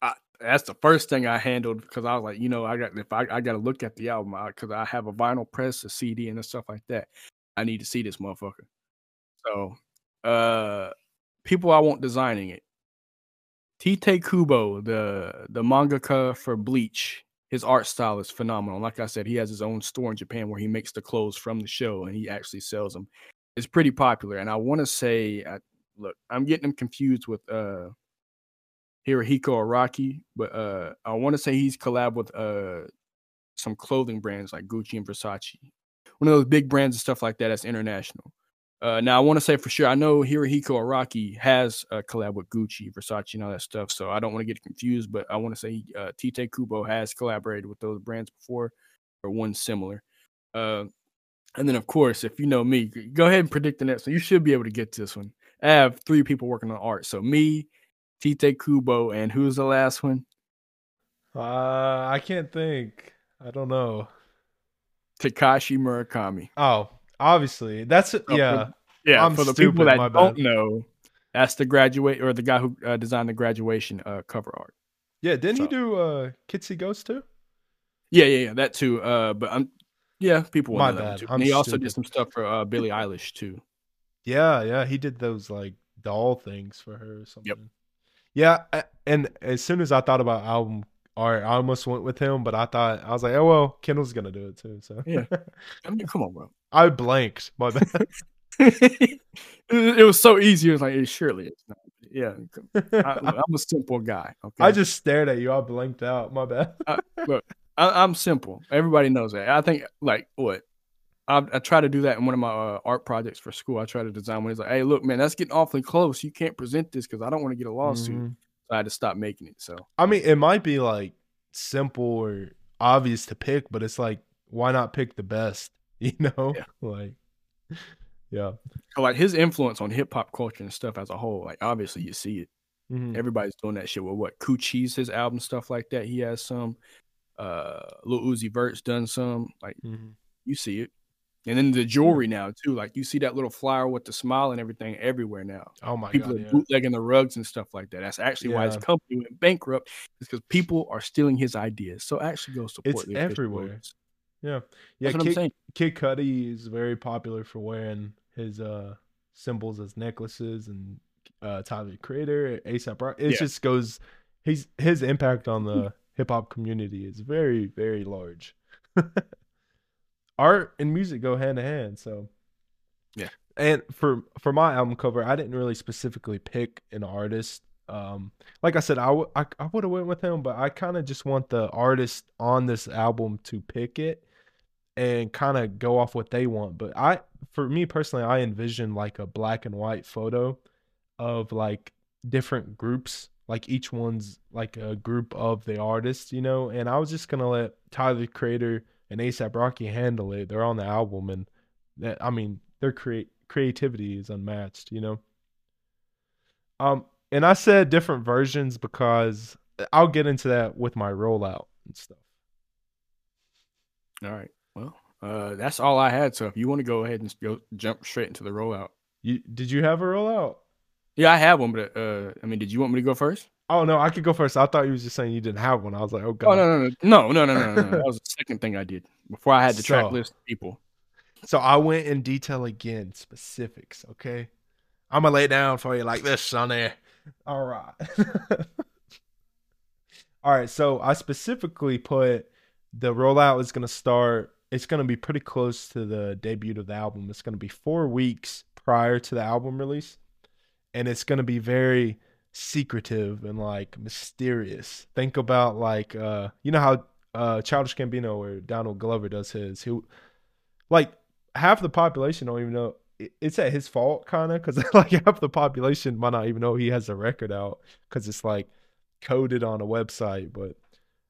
I, that's the first thing I handled because I was like, you know, I got if I, I got to look at the album because I have a vinyl press, a CD, and stuff like that. I need to see this motherfucker. So, uh, people I want designing it. Tite Kubo, the the mangaka for Bleach, his art style is phenomenal. Like I said, he has his own store in Japan where he makes the clothes from the show and he actually sells them. It's pretty popular, and I want to say, I, look, I'm getting him confused with uh Hirohiko Araki, but uh I want to say he's collab with uh some clothing brands like Gucci and Versace. One of those big brands and stuff like that that's international. Uh now I want to say for sure I know Hirohiko Araki has a collab with Gucci, Versace, and all that stuff. So I don't want to get confused, but I want to say uh Tite Kubo has collaborated with those brands before or one similar. Uh and then of course, if you know me, go ahead and predict the next one. You should be able to get this one. I have three people working on art. So me, Tite Kubo, and who's the last one? Uh, I can't think. I don't know. Takashi Murakami. Oh, obviously, that's for- yeah. Yeah, I'm for the stupid, people that my don't bad. know, that's the graduate or the guy who uh, designed the graduation uh, cover art. Yeah, didn't he do uh Kids See Ghost too? Yeah, yeah, yeah, that too. Uh, but I'm yeah, people My know that bad, too. And he also stupid. did some stuff for uh, Billie Eilish too. Yeah, yeah, he did those like doll things for her or something. Yeah, a- and as soon as I thought about album art, I almost went with him, but I thought I was like, oh well, Kendall's gonna do it too. So Yeah. I mean, come on, bro. I blanked. My bad. it, it was so easy. It was like, it surely it's not. Yeah, I, I'm a simple guy. Okay, I just stared at you. I blinked out. My bad. I, I'm simple. Everybody knows that. I think like what I, I try to do that in one of my uh, art projects for school. I try to design one. He's like, "Hey, look, man, that's getting awfully close. You can't present this because I don't want to get a lawsuit." Mhm. So I had to stop making it. So I mean, it might be like simple or obvious to pick, but it's like, why not pick the best? You know, Yeah. like, yeah. like his influence on hip hop culture and stuff as a whole, like obviously you see it. Mhm. Everybody's doing that shit with what Coochie's his album stuff like that. He has some. Uh, Lil Uzi Vert's done some. Like Mhm. you see it, and then the jewelry now too. Like you see that little flower with the smile and everything everywhere now. Oh my people god, are yeah. bootlegging the rugs and stuff like that. That's actually why his company went bankrupt. Is because people are stealing his ideas. So actually go support. It's everywhere. ones. Yeah, yeah. That's what I'm Kid, saying. Kid Cudi is very popular for wearing his uh symbols as necklaces, and uh Tyler the Creator, ASAP Rock. It Yeah. just goes. He's his impact on the hip hop community is very very large. Art and music go hand in hand, so Yeah. And for for my album cover, I didn't really specifically pick an artist. Um, like I said, I I, I would have went with him, but I kind of just want the artist on this album to pick it and kind of go off what they want. But I, for me personally, I envision like a black and white photo of like different groups, like each one's like a group of the artists, you know. And I was just gonna let Tyler the Creator and ASAP Rocky handle it. They're on the album, and that I mean, their create creativity is unmatched, you know. Um, and I said different versions because I'll get into that with my rollout and stuff. All right. Uh, that's all I had. So if you want to go ahead and go jump straight into the rollout. You did you have a rollout? Yeah, I have one, but uh, I mean, did you want me to go first? Oh no, I could go first. I thought you was just saying you didn't have one. I was like, oh god. Oh no, no, no, no, no, no, no, no. That was the second thing I did before I had the track list of people. So I went in detail again, specifics. Okay, I'm gonna lay it down for you like this, Sonny. All right. All right. So I specifically put the rollout is gonna start. It's gonna be pretty close to the debut of the album. It's gonna be four weeks prior to the album release, and it's gonna be very secretive and like mysterious. Think about like uh, you know how uh, Childish Gambino or Donald Glover does his. He like half the population don't even know it's at his fault kind of because like half the population might not even know he has a record out because it's like coded on a website but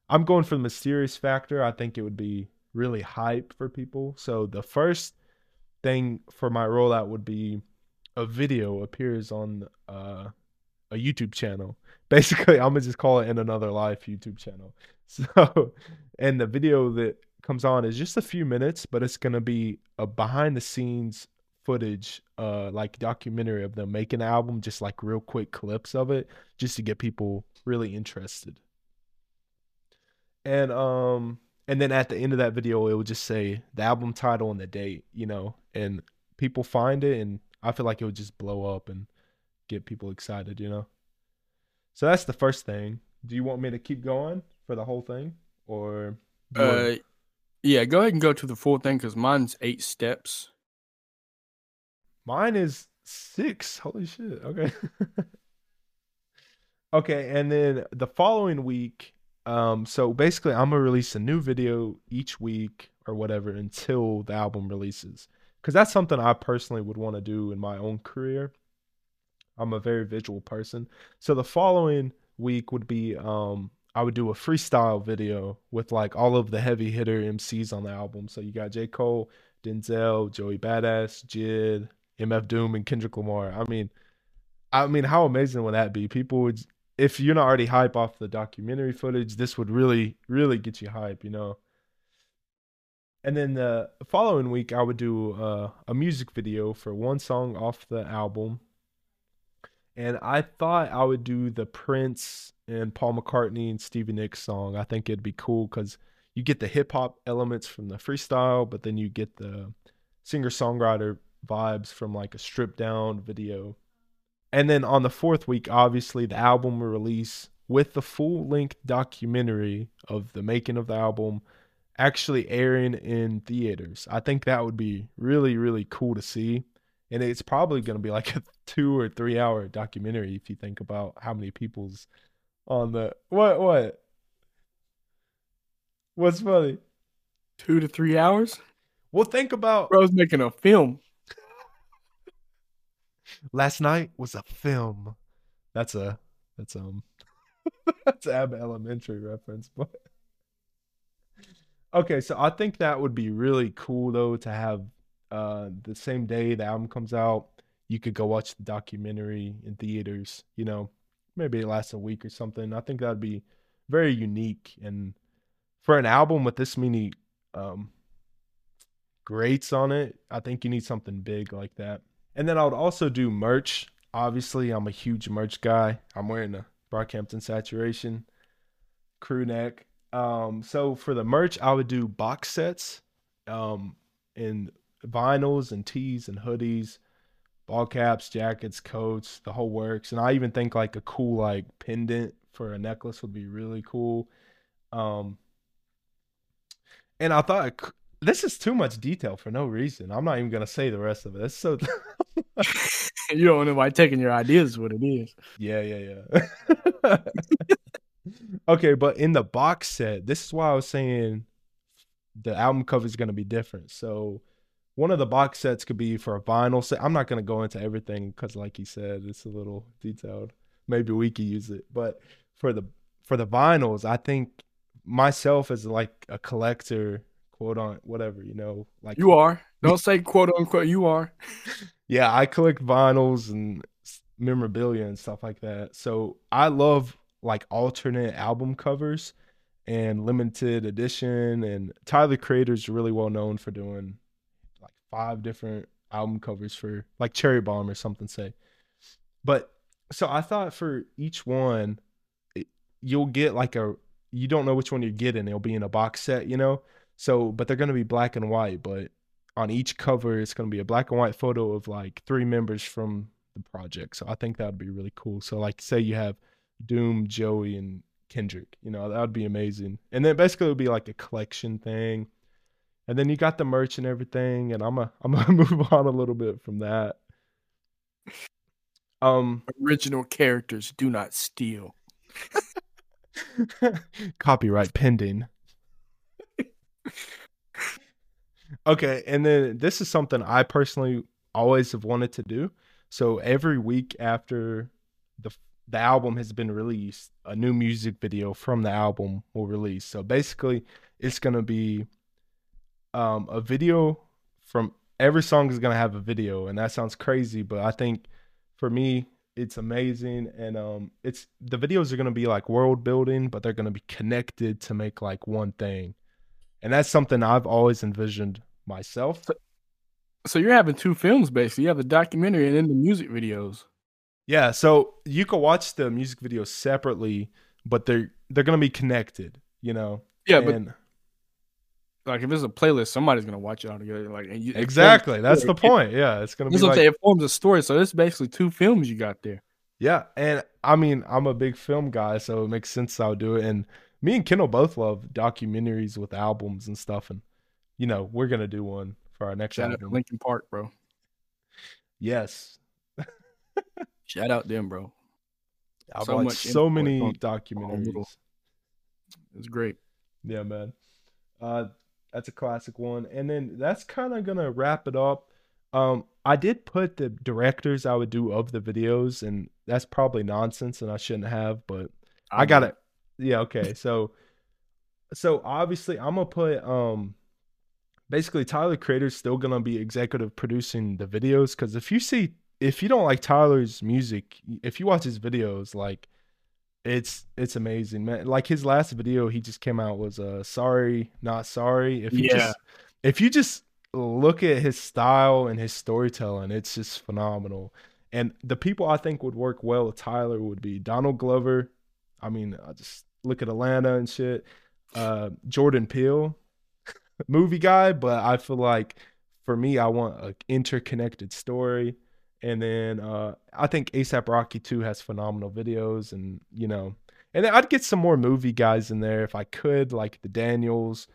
i'm going for the mysterious factor i think it would be really hype for people. So the first thing for my rollout would be a video appears on uh, a youtube channel. Basically i'm gonna just call it in another life youtube channel. So and the video that comes on is just a few minutes, but it's gonna be a behind the scenes footage, uh, like documentary of them making the album, just like real quick clips of it, just to get people really interested. And um, and then at the end of that video, it would just say the album title and the date, you know, and people find it, and I feel like it would just blow up and get people excited, you know. So that's the first thing. Do you want me to keep going for the whole thing, or? do you wanna- Uh, yeah, go ahead and go to the full thing because mine's eight steps. Mine is six. Holy shit. Okay. okay, and then the following week, um, so basically I'm gonna release a new video each week or whatever until the album releases. Cause that's something I personally would want to do in my own career. I'm a very visual person. So the following week would be um I would do a freestyle video with like all of the heavy hitter MCs on the album. So you got J. Cole, Denzel, Joey Badass, JID, MF Doom, and Kendrick Lamar. I mean, I mean, how amazing would that be? People would, if you're not already hype off the documentary footage, this would really, really get you hype, you know. And then the following week, I would do uh, a music video for one song off the album. And I thought I would do the Prince and Paul McCartney and Stevie Nicks song. I think it'd be cool because you get the hip hop elements from the freestyle, but then you get the singer songwriter vibes from like a stripped down video. And then on the fourth week, obviously, the album will release with the full length documentary of the making of the album actually airing in theaters. I think that would be really, really cool to see. And it's probably going to be like a two or three hour documentary if you think about how many people's on the. What? What? What's funny? Two to three hours. Well, think about Bro's making a film. Last night was a film. That's a that's um that's Abbott Elementary reference, but okay. So I think that would be really cool though to have uh the same day the album comes out, you could go watch the documentary in theaters. You know, maybe it lasts a week or something. I think that'd be very unique and for an album with this many um greats on it, I think you need something big like that. And then I would also do merch. Obviously, I'm a huge merch guy. I'm wearing a Brockhampton Saturation crew neck. Um, so for the merch, I would do box sets, um, in vinyls and tees and hoodies, ball caps, jackets, coats, the whole works. And I even think like a cool like pendant for a necklace would be really cool. Um, and I thought this is too much detail for no reason. I'm not even gonna say the rest of it. It's so you don't know why taking your ideas what it is. Yeah, yeah, yeah. okay, but in the box set, this is why I was saying the album cover is gonna be different. So one of the box sets could be for a vinyl set. I'm not gonna go into everything because, like you said, it's a little detailed. Maybe we could use it, but for the for the vinyls, I think myself as like a collector quote on whatever you know like you are. Don't say quote unquote you are. Yeah i collect vinyls and memorabilia and stuff like that. So i love like alternate album covers and limited edition and tyler creator's really well known for doing like five different album covers for like cherry bomb or something say. But so i thought for each one it, you'll get like a you don't know which one you're getting. It'll be in a box set you know so, but they're going to be black and white, but on each cover, it's going to be a black and white photo of like three members from the project. So I think that would be really cool. So, like, say you have Doom, Joey, and Kendrick, you know, that would be amazing. And then basically it would be like a collection thing. And then you got the merch and everything. And I'm a, I'm gonna move on a little bit from that. Um, original characters do not steal. Copyright pending. Okay, and then this is something I personally always have wanted to do. So every week after the the album has been released, a new music video from the album will release. So basically, it's gonna be um, a video from every song is gonna have a video, and that sounds crazy, but I think for me it's amazing and um it's the videos are going to be like world building but they're going to be connected to make like one thing and that's something I've always envisioned myself. So, so you're having two films basically. You have the documentary and then the music videos. Yeah, so you can watch the music videos separately, but they're they're gonna be connected, you know. Yeah, and, but like if it's a playlist, somebody's gonna watch it all together. Like you, exactly, that's the point. Yeah, it's gonna be. Like, it forms a story, so it's basically two films you got there. Yeah, and I mean I'm a big film guy, so it makes sense I would do it. And me and Kendall both love documentaries with albums and stuff, and you know we're gonna do one for our next Shout album. Out Linkin Park, bro. Yes. Shout out them, bro. I've so watched so many documentaries. It's great. Yeah, man. Uh, that's a classic one. And then that's kind of gonna wrap it up. Um, I did put the directors I would do of the videos, and that's probably nonsense, and I shouldn't have, but I, I got it. Yeah, okay. So so obviously I'm gonna put um basically Tyler Creator's still gonna be executive producing the videos because if you see if you don't like Tyler's music, if you watch his videos, like it's it's amazing, man. Like his last video he just came out was uh sorry, not sorry. If you yeah. just if you just look at his style and his storytelling, it's just phenomenal. And the people I think would work well with Tyler would be Donald Glover, I mean, I just look at Atlanta and shit. Uh, Jordan Peele, movie guy, but I feel like for me, I want an interconnected story. And then uh, I think ASAP Rocky too has phenomenal videos, and you know, and then I'd get some more movie guys in there if I could, like the Daniels,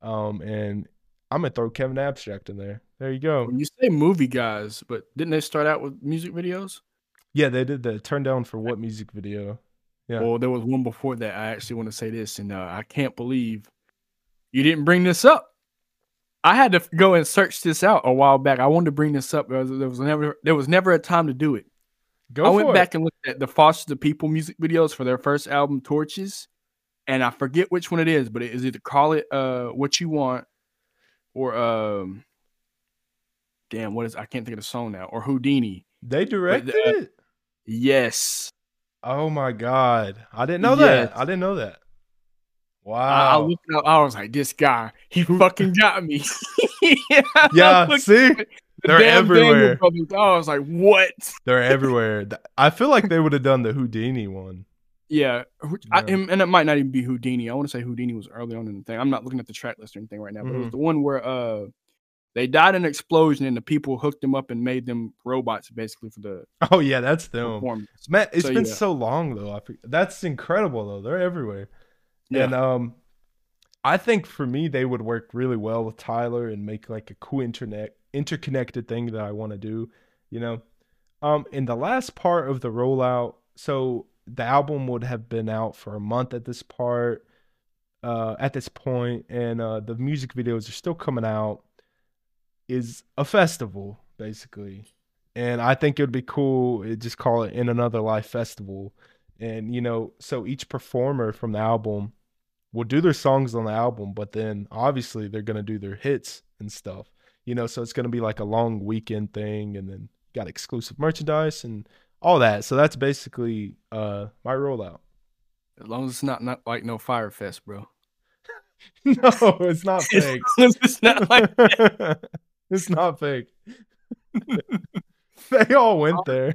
um, and I'm gonna throw Kevin Abstract in there. There you go. When you say movie guys, but didn't they start out with music videos? Yeah, they did the turn down for what music video? Yeah. Well, there was one before that. I actually want to say this, and uh, I can't believe you didn't bring this up. I had to go and search this out a while back. I wanted to bring this up. There was, there was never there was never a time to do it. Go I went it. back and looked at the Foster the People music videos for their first album, Torches, and I forget which one it is, but it is either call it uh what you want or um damn what is I can't think of the song now or Houdini. They directed uh, it. Yes, Oh my god, I didn't know that. I didn't know that. I, I looked up. I was like, this guy, he fucking got me. Yeah, looked see, the they're everywhere. Brothers. I was like, what? They're everywhere. I feel like they would have done the Houdini one. Yeah, I, and it might not even be Houdini. I want to say Houdini was early on in the thing. I'm not looking at the track list or anything right now, but it was Mhm. the one where uh they died in an explosion and the people hooked them up and made them robots basically for the Oh yeah, that's them. performance. Man, it's So, been yeah. so long though. I that's incredible though. They're everywhere. Yeah. And um I think for me they would work really well with Tyler and make like a cool internet interconnected thing that I want to do, you know. Um in the last part of the rollout, so the album would have been out for a month at this part uh at this point and uh the music videos are still coming out is a festival basically. And I think it would be cool to just call it in another life festival. And you know so each performer from the album will do their songs on the album but then obviously they're going to do their hits and stuff you know? So it's going to be like a long weekend thing and then got exclusive merchandise and all that. So that's basically uh my rollout. As long as it's not not like no Fyre Fest, bro. no it's not fake it's not like it's not fake they all went there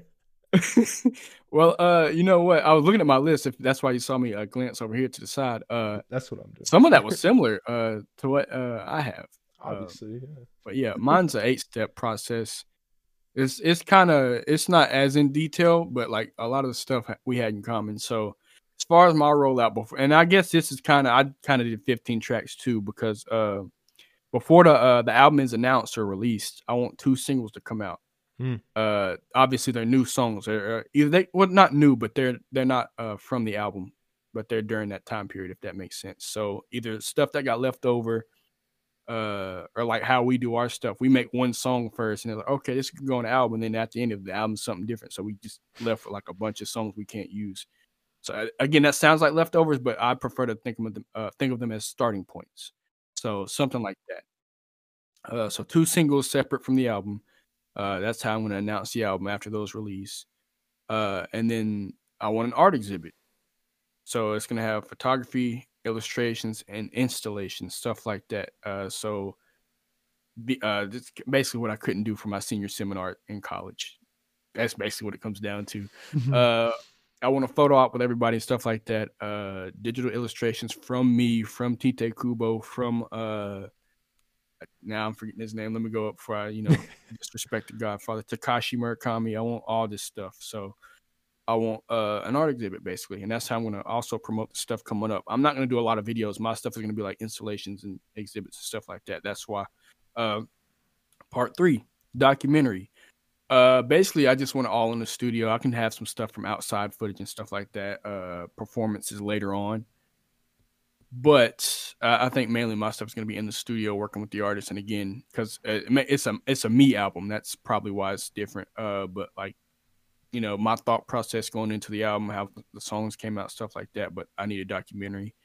well, uh, you know what? I was looking at my list. If that's why you saw me uh, glance over here to the side. Uh, that's what i'm doing some of that was similar uh to what uh I have. obviously yeah. But yeah, mine's an eight step process. It's it's kind of it's not as in detail, but like a lot of the stuff we had in common. So as far as my rollout before, and I guess this is kind of I kind of did 15 tracks too because uh before the uh the album is announced or released, I want two singles to come out. Hmm. Uh, obviously they're new songs. They're uh, either they well not new, but they're they're not uh from the album, but they're during that time period if that makes sense. So either stuff that got left over uh or like how we do our stuff we make one song first and they're like okay this can go on the album and then at the end of the album something different so we just left like a bunch of songs we can't use so uh, again that sounds like leftovers but i prefer to think of them uh, think of them as starting points so something like that. Uh so two singles separate from the album. Uh that's how i'm going to announce the album after those release. Uh and then i want an art exhibit. So it's going to have photography illustrations and installations stuff like that. Uh so be, uh that's basically what i couldn't do for my senior seminar in college. That's basically what it comes down to. Uh i want a photo op with everybody and stuff like that uh digital illustrations from me from tite kubo from uh now i'm forgetting his name let me go up before i you know disrespect the godfather takashi murakami i want all this stuff so I want uh, an art exhibit basically, and that's how I'm going to also promote the stuff coming up. I'm not going to do a lot of videos. My stuff is going to be like installations and exhibits and stuff like that. That's why. Uh, part three, documentary. Uh, basically, I just want it all in the studio. I can have some stuff from outside footage and stuff like that. Uh, performances later on, but uh, I think mainly my stuff is going to be in the studio working with the artist. And again, because it's a it's a me album, that's probably why it's different. Uh, but like you know my thought process going into the album how the songs came out stuff like that but i need a documentary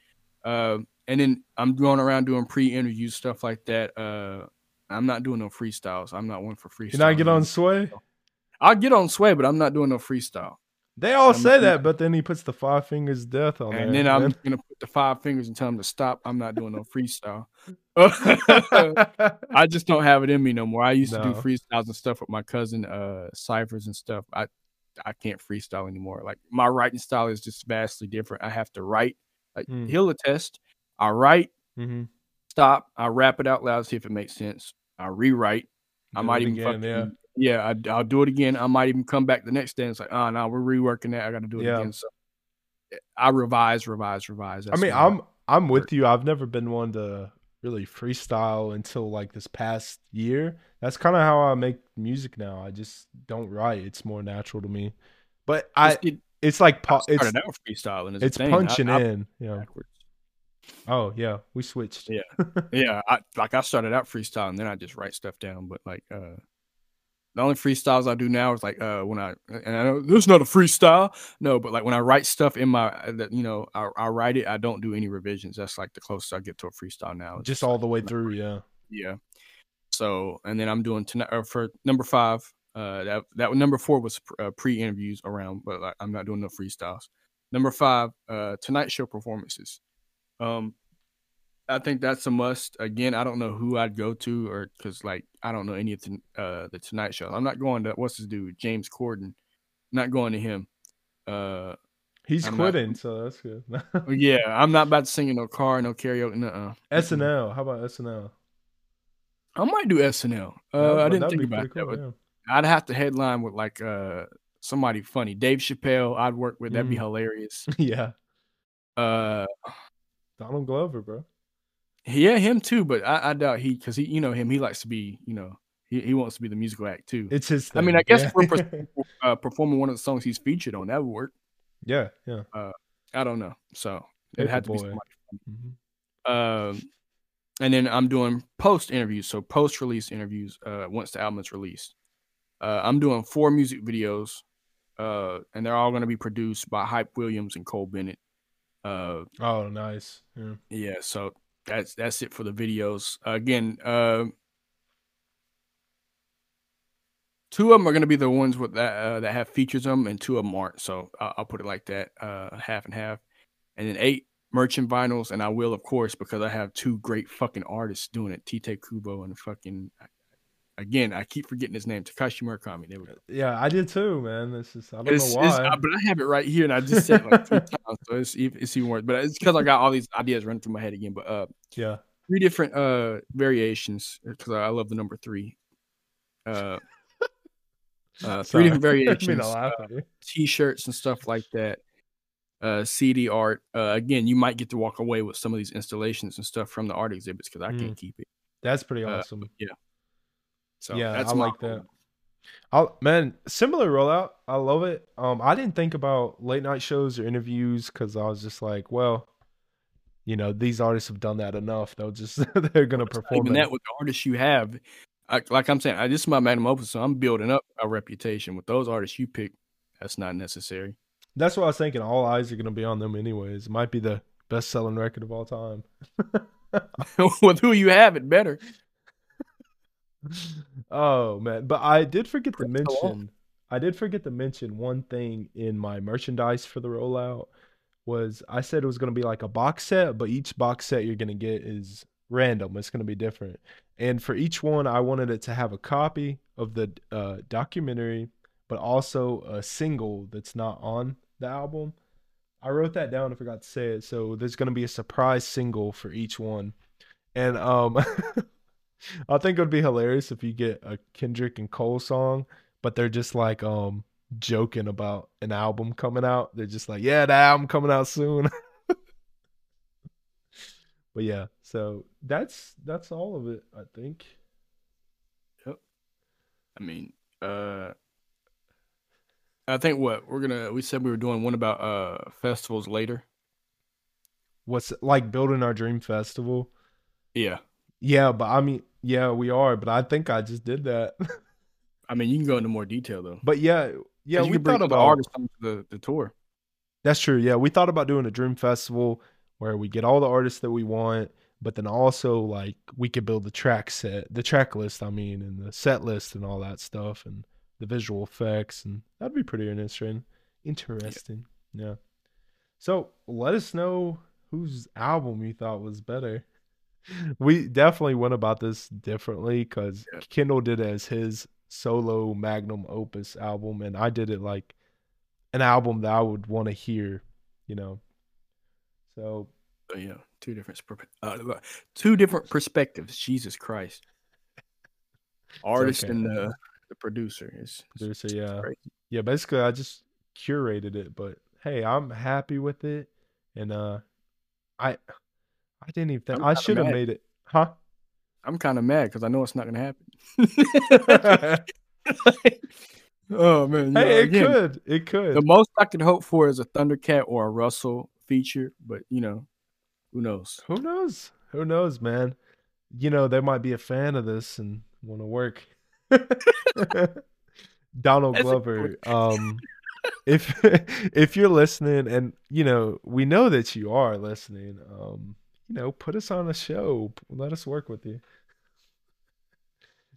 uh, and then i'm going around doing pre-interview stuff like that uh, i'm not doing no freestyles i'm not one for freestyle you not get on sway i'll get on sway but i'm not doing no freestyle they all I'm say that but then he puts the five fingers death on and there And then i'm man. gonna put the five fingers and tell him to stop i'm not doing no freestyle I just don't have it in me no more. I used to do freestyles and stuff with my cousin, uh, ciphers and stuff. I I can't freestyle anymore. Like my writing style is just vastly different. I have to write. Like Mm. he'll attest. I write, Mhm. stop. I rap it out loud, see if it makes sense. I rewrite. I might even again, fucking, yeah, I, I'll do it again. I might even come back the next day and it's like, oh no, we're reworking that. I got to do it Yeah. again. So eh, I revise, revise, revise. I mean, I- I'm I'm with you. I've never been one to really freestyle until like this past year. That's kind of how I make music now. I just don't write. It's more natural to me. But I, it, it's like I it's out freestyling. It's punching I, I, in. Yeah. backwards. Oh yeah, we switched. Yeah. yeah, I like I started out freestyle and then I just write stuff down. But like uh the only freestyles I do now is like uh when I and I know this is not a freestyle, no, but like when I write stuff in my uh, that you know I, I write it, I don't do any revisions. That's like the closest I get to a freestyle now. Just all the way through, yeah. Yeah. So and then I'm doing tonight uh, for number five. Uh, that that number four was uh, pre-interviews around, but like, I'm not doing no freestyles. Number five, uh, Tonight Show performances. Um, I think that's a must. Again, I don't know who I'd go to, or because like I don't know any of the uh, the Tonight Show. I'm not going to what's his dude, James Corden. not going to him. Uh, He's I'm quitting, not- so that's good. yeah, I'm not about to sing in no car, no karaoke. Nuh-uh. SNL. How about SNL? I might do SNL. Uh, That- I didn't think about pretty that. cool, But I'd have to headline with like uh somebody funny. Dave Chappelle, I'd work with. That'd be Mm. hilarious. yeah. yeah. Uh, Donald Glover, bro. yeah, him too. But I, I doubt he, because he, you know, him. He likes to be, you know, he, he wants to be the musical act too. It's his. I mean, I guess yeah. we're uh, performing one of the songs he's featured on, that would work. yeah, yeah. I don't know. So it Paper had to be boy. somebody. Mhm. Um, and then I'm doing post interviews, so post release interviews. Uh, once the album is released, uh, I'm doing four music videos, uh, and they're all going to be produced by Hype Williams and Cole Bennett. Uh, Oh, nice. Yeah. yeah, so that's that's it for the videos. again, uh, two of them are going to be the ones with that uh, that have features on them, and two of them aren't. So I'll, I'll put it like that, uh, half and half. And then eight merchant vinyls, and I will, of course, because I have two great fucking artists doing it, Tite Kubo and fucking. Again, I keep forgetting his name, Takashi Murakami. There we go. Yeah, I did too, man. This is I don't It's, know why. uh, but I have it right here, and I just said like three times, so it's, it's even worse. But it's because I got all these ideas running through my head again. But uh, yeah. three different uh variations because I love the number three. Uh, uh three different I didn't mean variations, to laugh at you. t-shirts and stuff like that. Uh, CD art. Uh, again, you might get to walk away with some of these installations and stuff from the art exhibits because I Mm. can't keep it. That's pretty uh, awesome. So Yeah, that's I like that. I'll, man, similar rollout. I love it. Um, I didn't think about late night shows or interviews because I was just like, well, you know, these artists have done that enough. They'll just they're gonna It's perform. Even it. that with the artists you have, I, like I'm saying, I, this is my magnum opus, so I'm building up a reputation with those artists you pick. That's not necessary. That's what I was thinking. All eyes are gonna be on them anyways. It might be the best selling record of all time. with who you have, it better. Oh man, but I did forget to Press the wall. mention. I did forget to mention one thing in my merchandise for the rollout was I said it was going to be like a box set, but each box set you're going to get is random. It's going to be different. And for each one, I wanted it to have a copy of the uh, documentary, but also a single that's not on the album. I wrote that down. I forgot to say it. So there's going to be a surprise single for each one. And um I think it would be hilarious if you get a Kendrick and Cole song, but they're just like um joking about an album coming out. They're just like, "Yeah, the album coming out soon." but yeah, so that's that's all of it, I think. Yep. I mean, uh, I think what we're gonna we said we were doing one about uh festivals later. What's like building our dream festival? Yeah, Yeah, but I mean, yeah, we are, but I think I just did that. I mean you can go into more detail though. but yeah, yeah, we thought about artists onto the, the tour. That's true. Yeah, we thought about doing a dream festival where we get all the artists that we want, but then also like we could build the track set, the track list, I mean, and the set list and all that stuff and the visual effects and that'd be pretty interesting. Interesting. Yeah. So, let us know whose album you thought was better. We definitely went about this differently cuz Yeah. Kendall did it as his solo magnum opus album and I did it like an album that I would want to hear, you know. So So, yeah, two different uh, two different perspectives. Jesus Christ, artist okay. and the the producer is a yeah, crazy. yeah. Basically, I just curated it, but hey, I'm happy with it, and uh, I I didn't even think I'm I should have made it, huh? I'm kind of mad because I know it's not gonna happen. oh man, you know, hey, it again, could, it could. The most I could hope for is a Thundercat or a Russell feature, but you know, Who knows? Who knows? Who knows, man? You know, they might be a fan of this and want to work. Donald That's Glover, um, if if you're listening, and you know, we know that you are listening, um, you know, put us on a show. Let us work with you.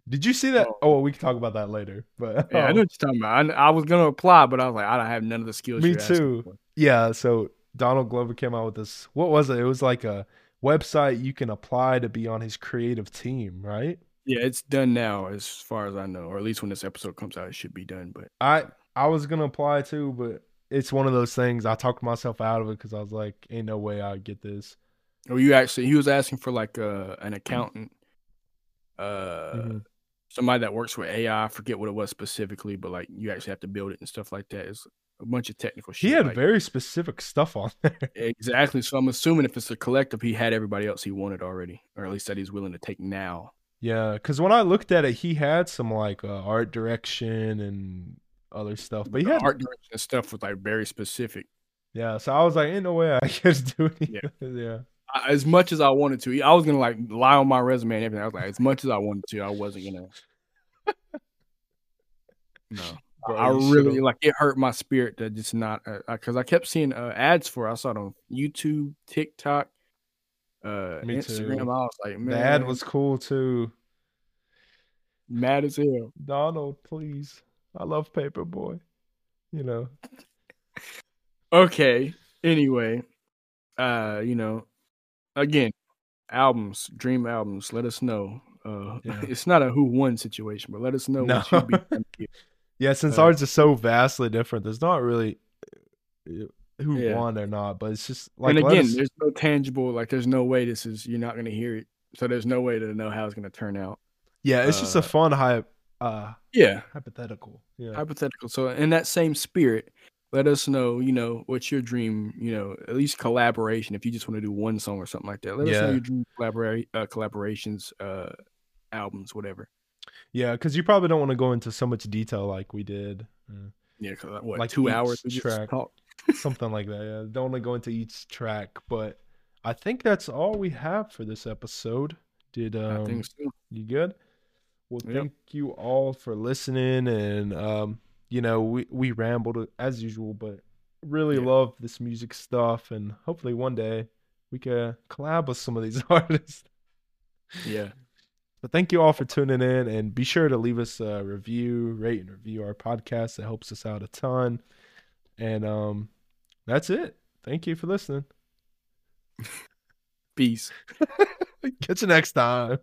Did you see that? Oh. Oh, well, we can talk about that later. But Yeah, I know what you're talking about. I, I was gonna apply, but I was like, I don't have none of the skills. Me too. Yeah, so Donald Glover came out with this. What was it? It was like a website you can apply to be on his creative team, right? Yeah, it's done now, as far as I know, or at least when this episode comes out, it should be done. But I I was gonna apply too, but it's one of those things. I talked myself out of it because I was like, "Ain't no way I get this." Or you actually, he was asking for like uh, an accountant, uh, Mhm. somebody that works with AI. I forget what it was specifically, but like you actually have to build it and stuff like that. It's a bunch of technical shit. He had like- very specific stuff on there. exactly. So I'm assuming if it's a collective, he had everybody else he wanted already, or at least that he's willing to take now. yeah, because when I looked at it, he had some like uh, art direction and other stuff, but he had art direction and stuff was like very specific. yeah. So I was like, "Ain't no way I can do it." Yeah. yeah. As much as I wanted to, I was gonna like lie on my resume and everything. I was like, as much as I wanted to, I wasn't gonna. No, Bro, I really should've- like it hurt my spirit to just not because I kept seeing uh, ads for. it. I saw it on YouTube, TikTok, uh, Me Instagram. too. I was like, man, The ad was cool too. mad as hell. Donald, please. I love Paper Boi. You know. Okay. Anyway, uh, you know, again, albums, dream albums. Let us know. Uh, Yeah. it's not a who won situation, but let us know what No. you'd be trying to get. Yeah, since Uh, ours is so vastly different, there's not really uh, who Yeah. won or not, but it's just like and again, us- there's no tangible, like, there's no way this is, you're not going to hear it. So there's no way to know how it's going to turn out. yeah, it's just uh, a fun hype uh Yeah. hypothetical. Yeah. Hypothetical. So in that same spirit, let us know, you know, what's your dream, you know, at least collaboration. If you just want to do one song or something like that, let us know your dream collaborate, uh, collaborations, uh, albums, whatever. Yeah, because you probably don't want to go into so much detail like we did. Yeah. Yeah. 'cause, uh, what, Like two hours track. Something like that. Yeah. Don't want to go into each track, but I think that's all we have for this episode. Did um I think so. You good? Well, Yep. thank you all for listening, and um, you know, we we rambled as usual, but really Yeah. love this music stuff, and hopefully one day we can collab with some of these artists. Yeah. But thank you all for tuning in, and be sure to leave us a review, rate and review our podcast. It helps us out a ton. And um, that's it. Thank you for listening. Peace. Catch you next time.